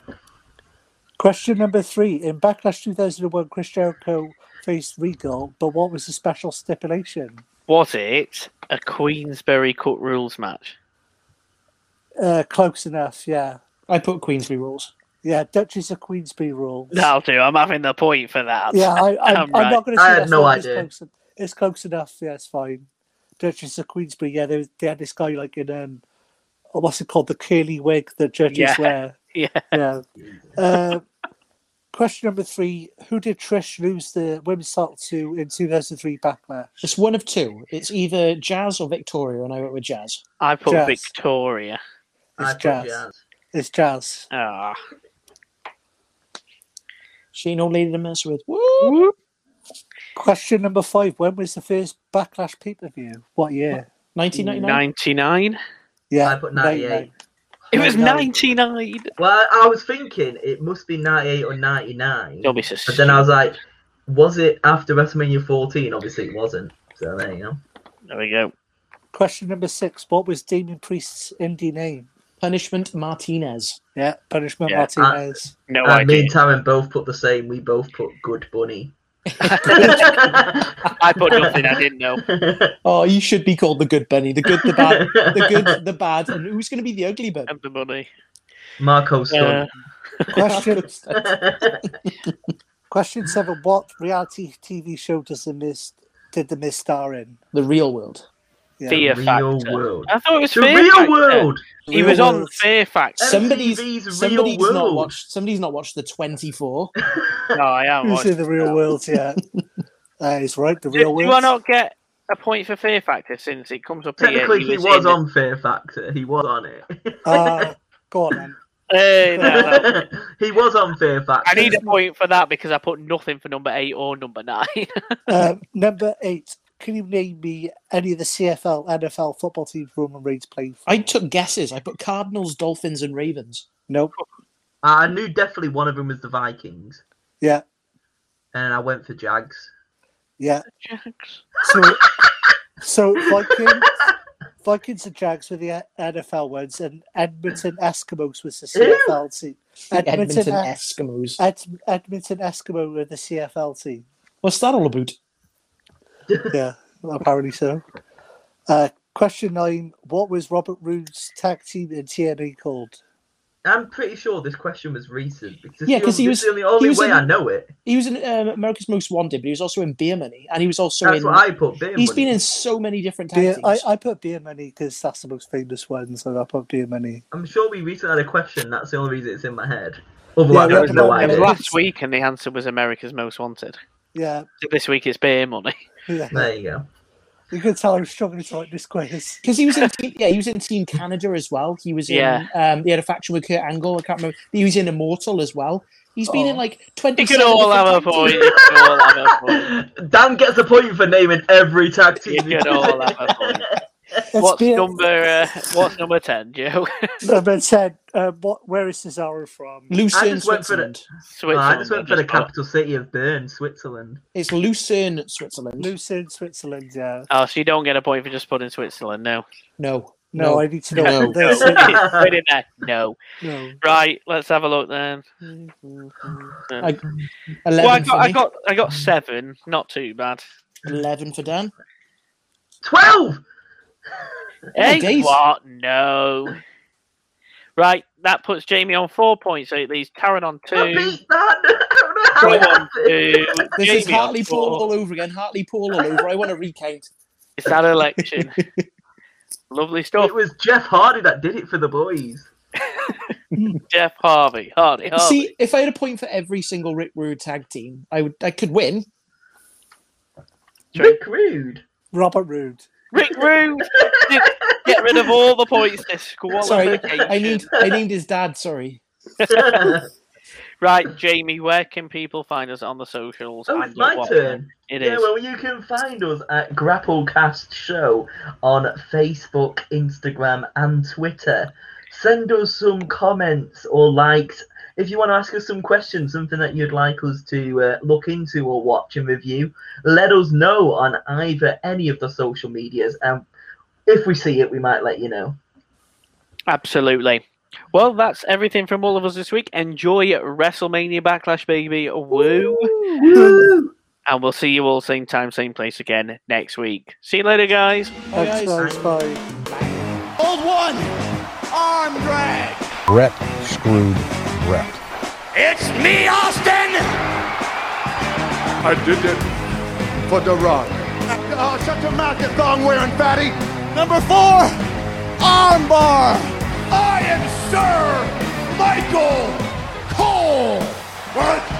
Question number three. In Backlash 2001, Chris Jericho faced Regal, but what was the special stipulation? Was it a Queensberry Cut Rules match? Uh, close enough, yeah. I put Queensberry rules. Yeah, Duchess of Queensberry rules. That'll do. I'm having the point for that. Yeah, I, I, I'm I'm, right. not going to I say had that's no wrong, idea. It's close, it's close enough. Yeah, it's fine. Duchess of Queensberry. Yeah, they, they had this guy like in um, what's it called, the curly wig that judges Yeah. wear. Yeah. Yeah. Uh, question number three: Who did Trish lose the women's title to in 2003 Backlash? It's one of two. It's either Jazz or Victoria, and I went with Jazz. I put Jazz. Victoria. I It's put Jazz. Jazz. It's Jazz. Ah. She ain't no lady to mess with. Woo! Question number five: When was the first Backlash pay per view? What year? 1999. 99. Yeah, I put 98. It was 99. 99. Well, I was thinking it must be 98 or 99. Don't be so But then I was like, was it after WrestleMania 14? Obviously, it wasn't. So there you go. There we go. Question number six: What was Damian Priest's indie name? Punishment Martinez. Yeah, Punishment Yeah, Martinez. Uh, no and me idea. and Taryn both put the same. We both put Good Bunny. I put nothing. I didn't know. Oh, you should be called the good bunny. The good, the bad, the good, the bad, and who's going to be the ugly bunny? And the money. Marco's Uh. Question Question seven: What reality TV show does the Miz did the Miz star in? the real world. Yeah. Fear real Factor. world. I thought it was The Fear real Factor. world. He Real was on World. Fear Factor. Somebody's MTV's Real somebody's not World. watched. Somebody's not watched the twenty four. No, I haven't Who's watched the real world? Yeah, that is right. The Do, real do I world. not get a point for Fear Factor since it comes up here? Technically, he was was in the- on Fear Factor. He was on it. Uh, go on then. Hey, no, no. he was on Fear Factor. I need a point for that because I put nothing for number eight or number nine. Um, number eight. Can you name me any of the CFL, NFL football teams Roman Reigns played for? I took guesses. I put Cardinals, Dolphins, and Ravens. Nope. Uh, I knew definitely one of them was the Vikings, Yeah, and I went for Jags. yeah. So, so Vikings, Vikings and Jags were the uh, NFL ones, and Edmonton Eskimos was the CFL team. Edmonton, Edmonton Eskimos. Ed- Edmonton Eskimo were the CFL team. What's that all about? Yeah, apparently so. Uh, question nine: What was Robert Roode's tag team in TNA called? I'm pretty sure this question was recent. Because Yeah, the 'cause he was- the only he was way in- I know it. He was in um, America's Most Wanted, but he was also in Beer Money, and he was also That's in. what I put. Beer He's money. been in so many different tag Beer, teams. I, I put Beer Money because that's the most famous one, so I put Beer Money. I'm sure we recently had a question. That's the only reason it's in my head. Otherwise, we I had have no about- It was last week, and the answer was America's Most Wanted. Yeah, So this week it's beer money. yeah. There you go. You can tell I'm struggling to write this quiz. Because he was in team, yeah, he was in Team Canada as well. He was in Yeah. um he had a faction with Kurt Angle, I can't remember. He was in Immortal as well. He's been in Oh. like twenty. You could all have a point. You could all have a point. Dan gets a point for naming every tag team. You could all have a point. It's What's Beer, number? Uh, what's number ten, Joe? number 10. Uh, what, where is Cesaro from? Lucerne, just the- Switzerland. Switzerland. I just went for the capital city of Bern, Switzerland. It's Lucerne, Switzerland. Lucerne, Switzerland, yeah. Oh, so you don't get a point for just putting Switzerland? No. no, No, no, I need to know. No. what this No. is. Put it. No. no. Right. Let's have a look then. I- eleven Well, I got, I got, I got seven. Not too bad. eleven for Dan. Twelve. Hey, days. what? No. Right, that puts Jamie on four points. So it leaves Karen on I two. beat that. I don't know how on two. This is Jamie on Hartlepool all over again. Hartlepool all over. I want to recount. It's that election. Lovely stuff. It was Jeff Hardy that did it for the boys. Jeff Harvey. Hardy. Harvey. See, if I had a point for every single Rick Rude tag team, I would, I could win. Rick Rude. Robert Roode. Rick Rude. Get rid of all the points. Sorry, I need, I named his dad. Sorry. Right, Jamie. Where can people find us on the socials? Oh, it's my at turn. It yeah, is. well, you can find us at Grapplecast Show on Facebook, Instagram, and Twitter. Send us some comments or likes. If you want to ask us some questions, something that you'd like us to uh, look into or watch and review, let us know on either any of the social medias. And if we see it, we might let you know. Absolutely. Well, that's everything from all of us this week. Enjoy WrestleMania Backlash, baby. Woo! Woo. And we'll see you all same time, same place again next week. See you later, guys. Bye, Thanks, guys. guys. Bye. Hold one. Arm drag. Brett screwed it's me, Austin! I did it for the rock. Uh, oh, shut your mouth, you thong wearing fatty. Number four, armbar. I am Sir Michael Cole. What?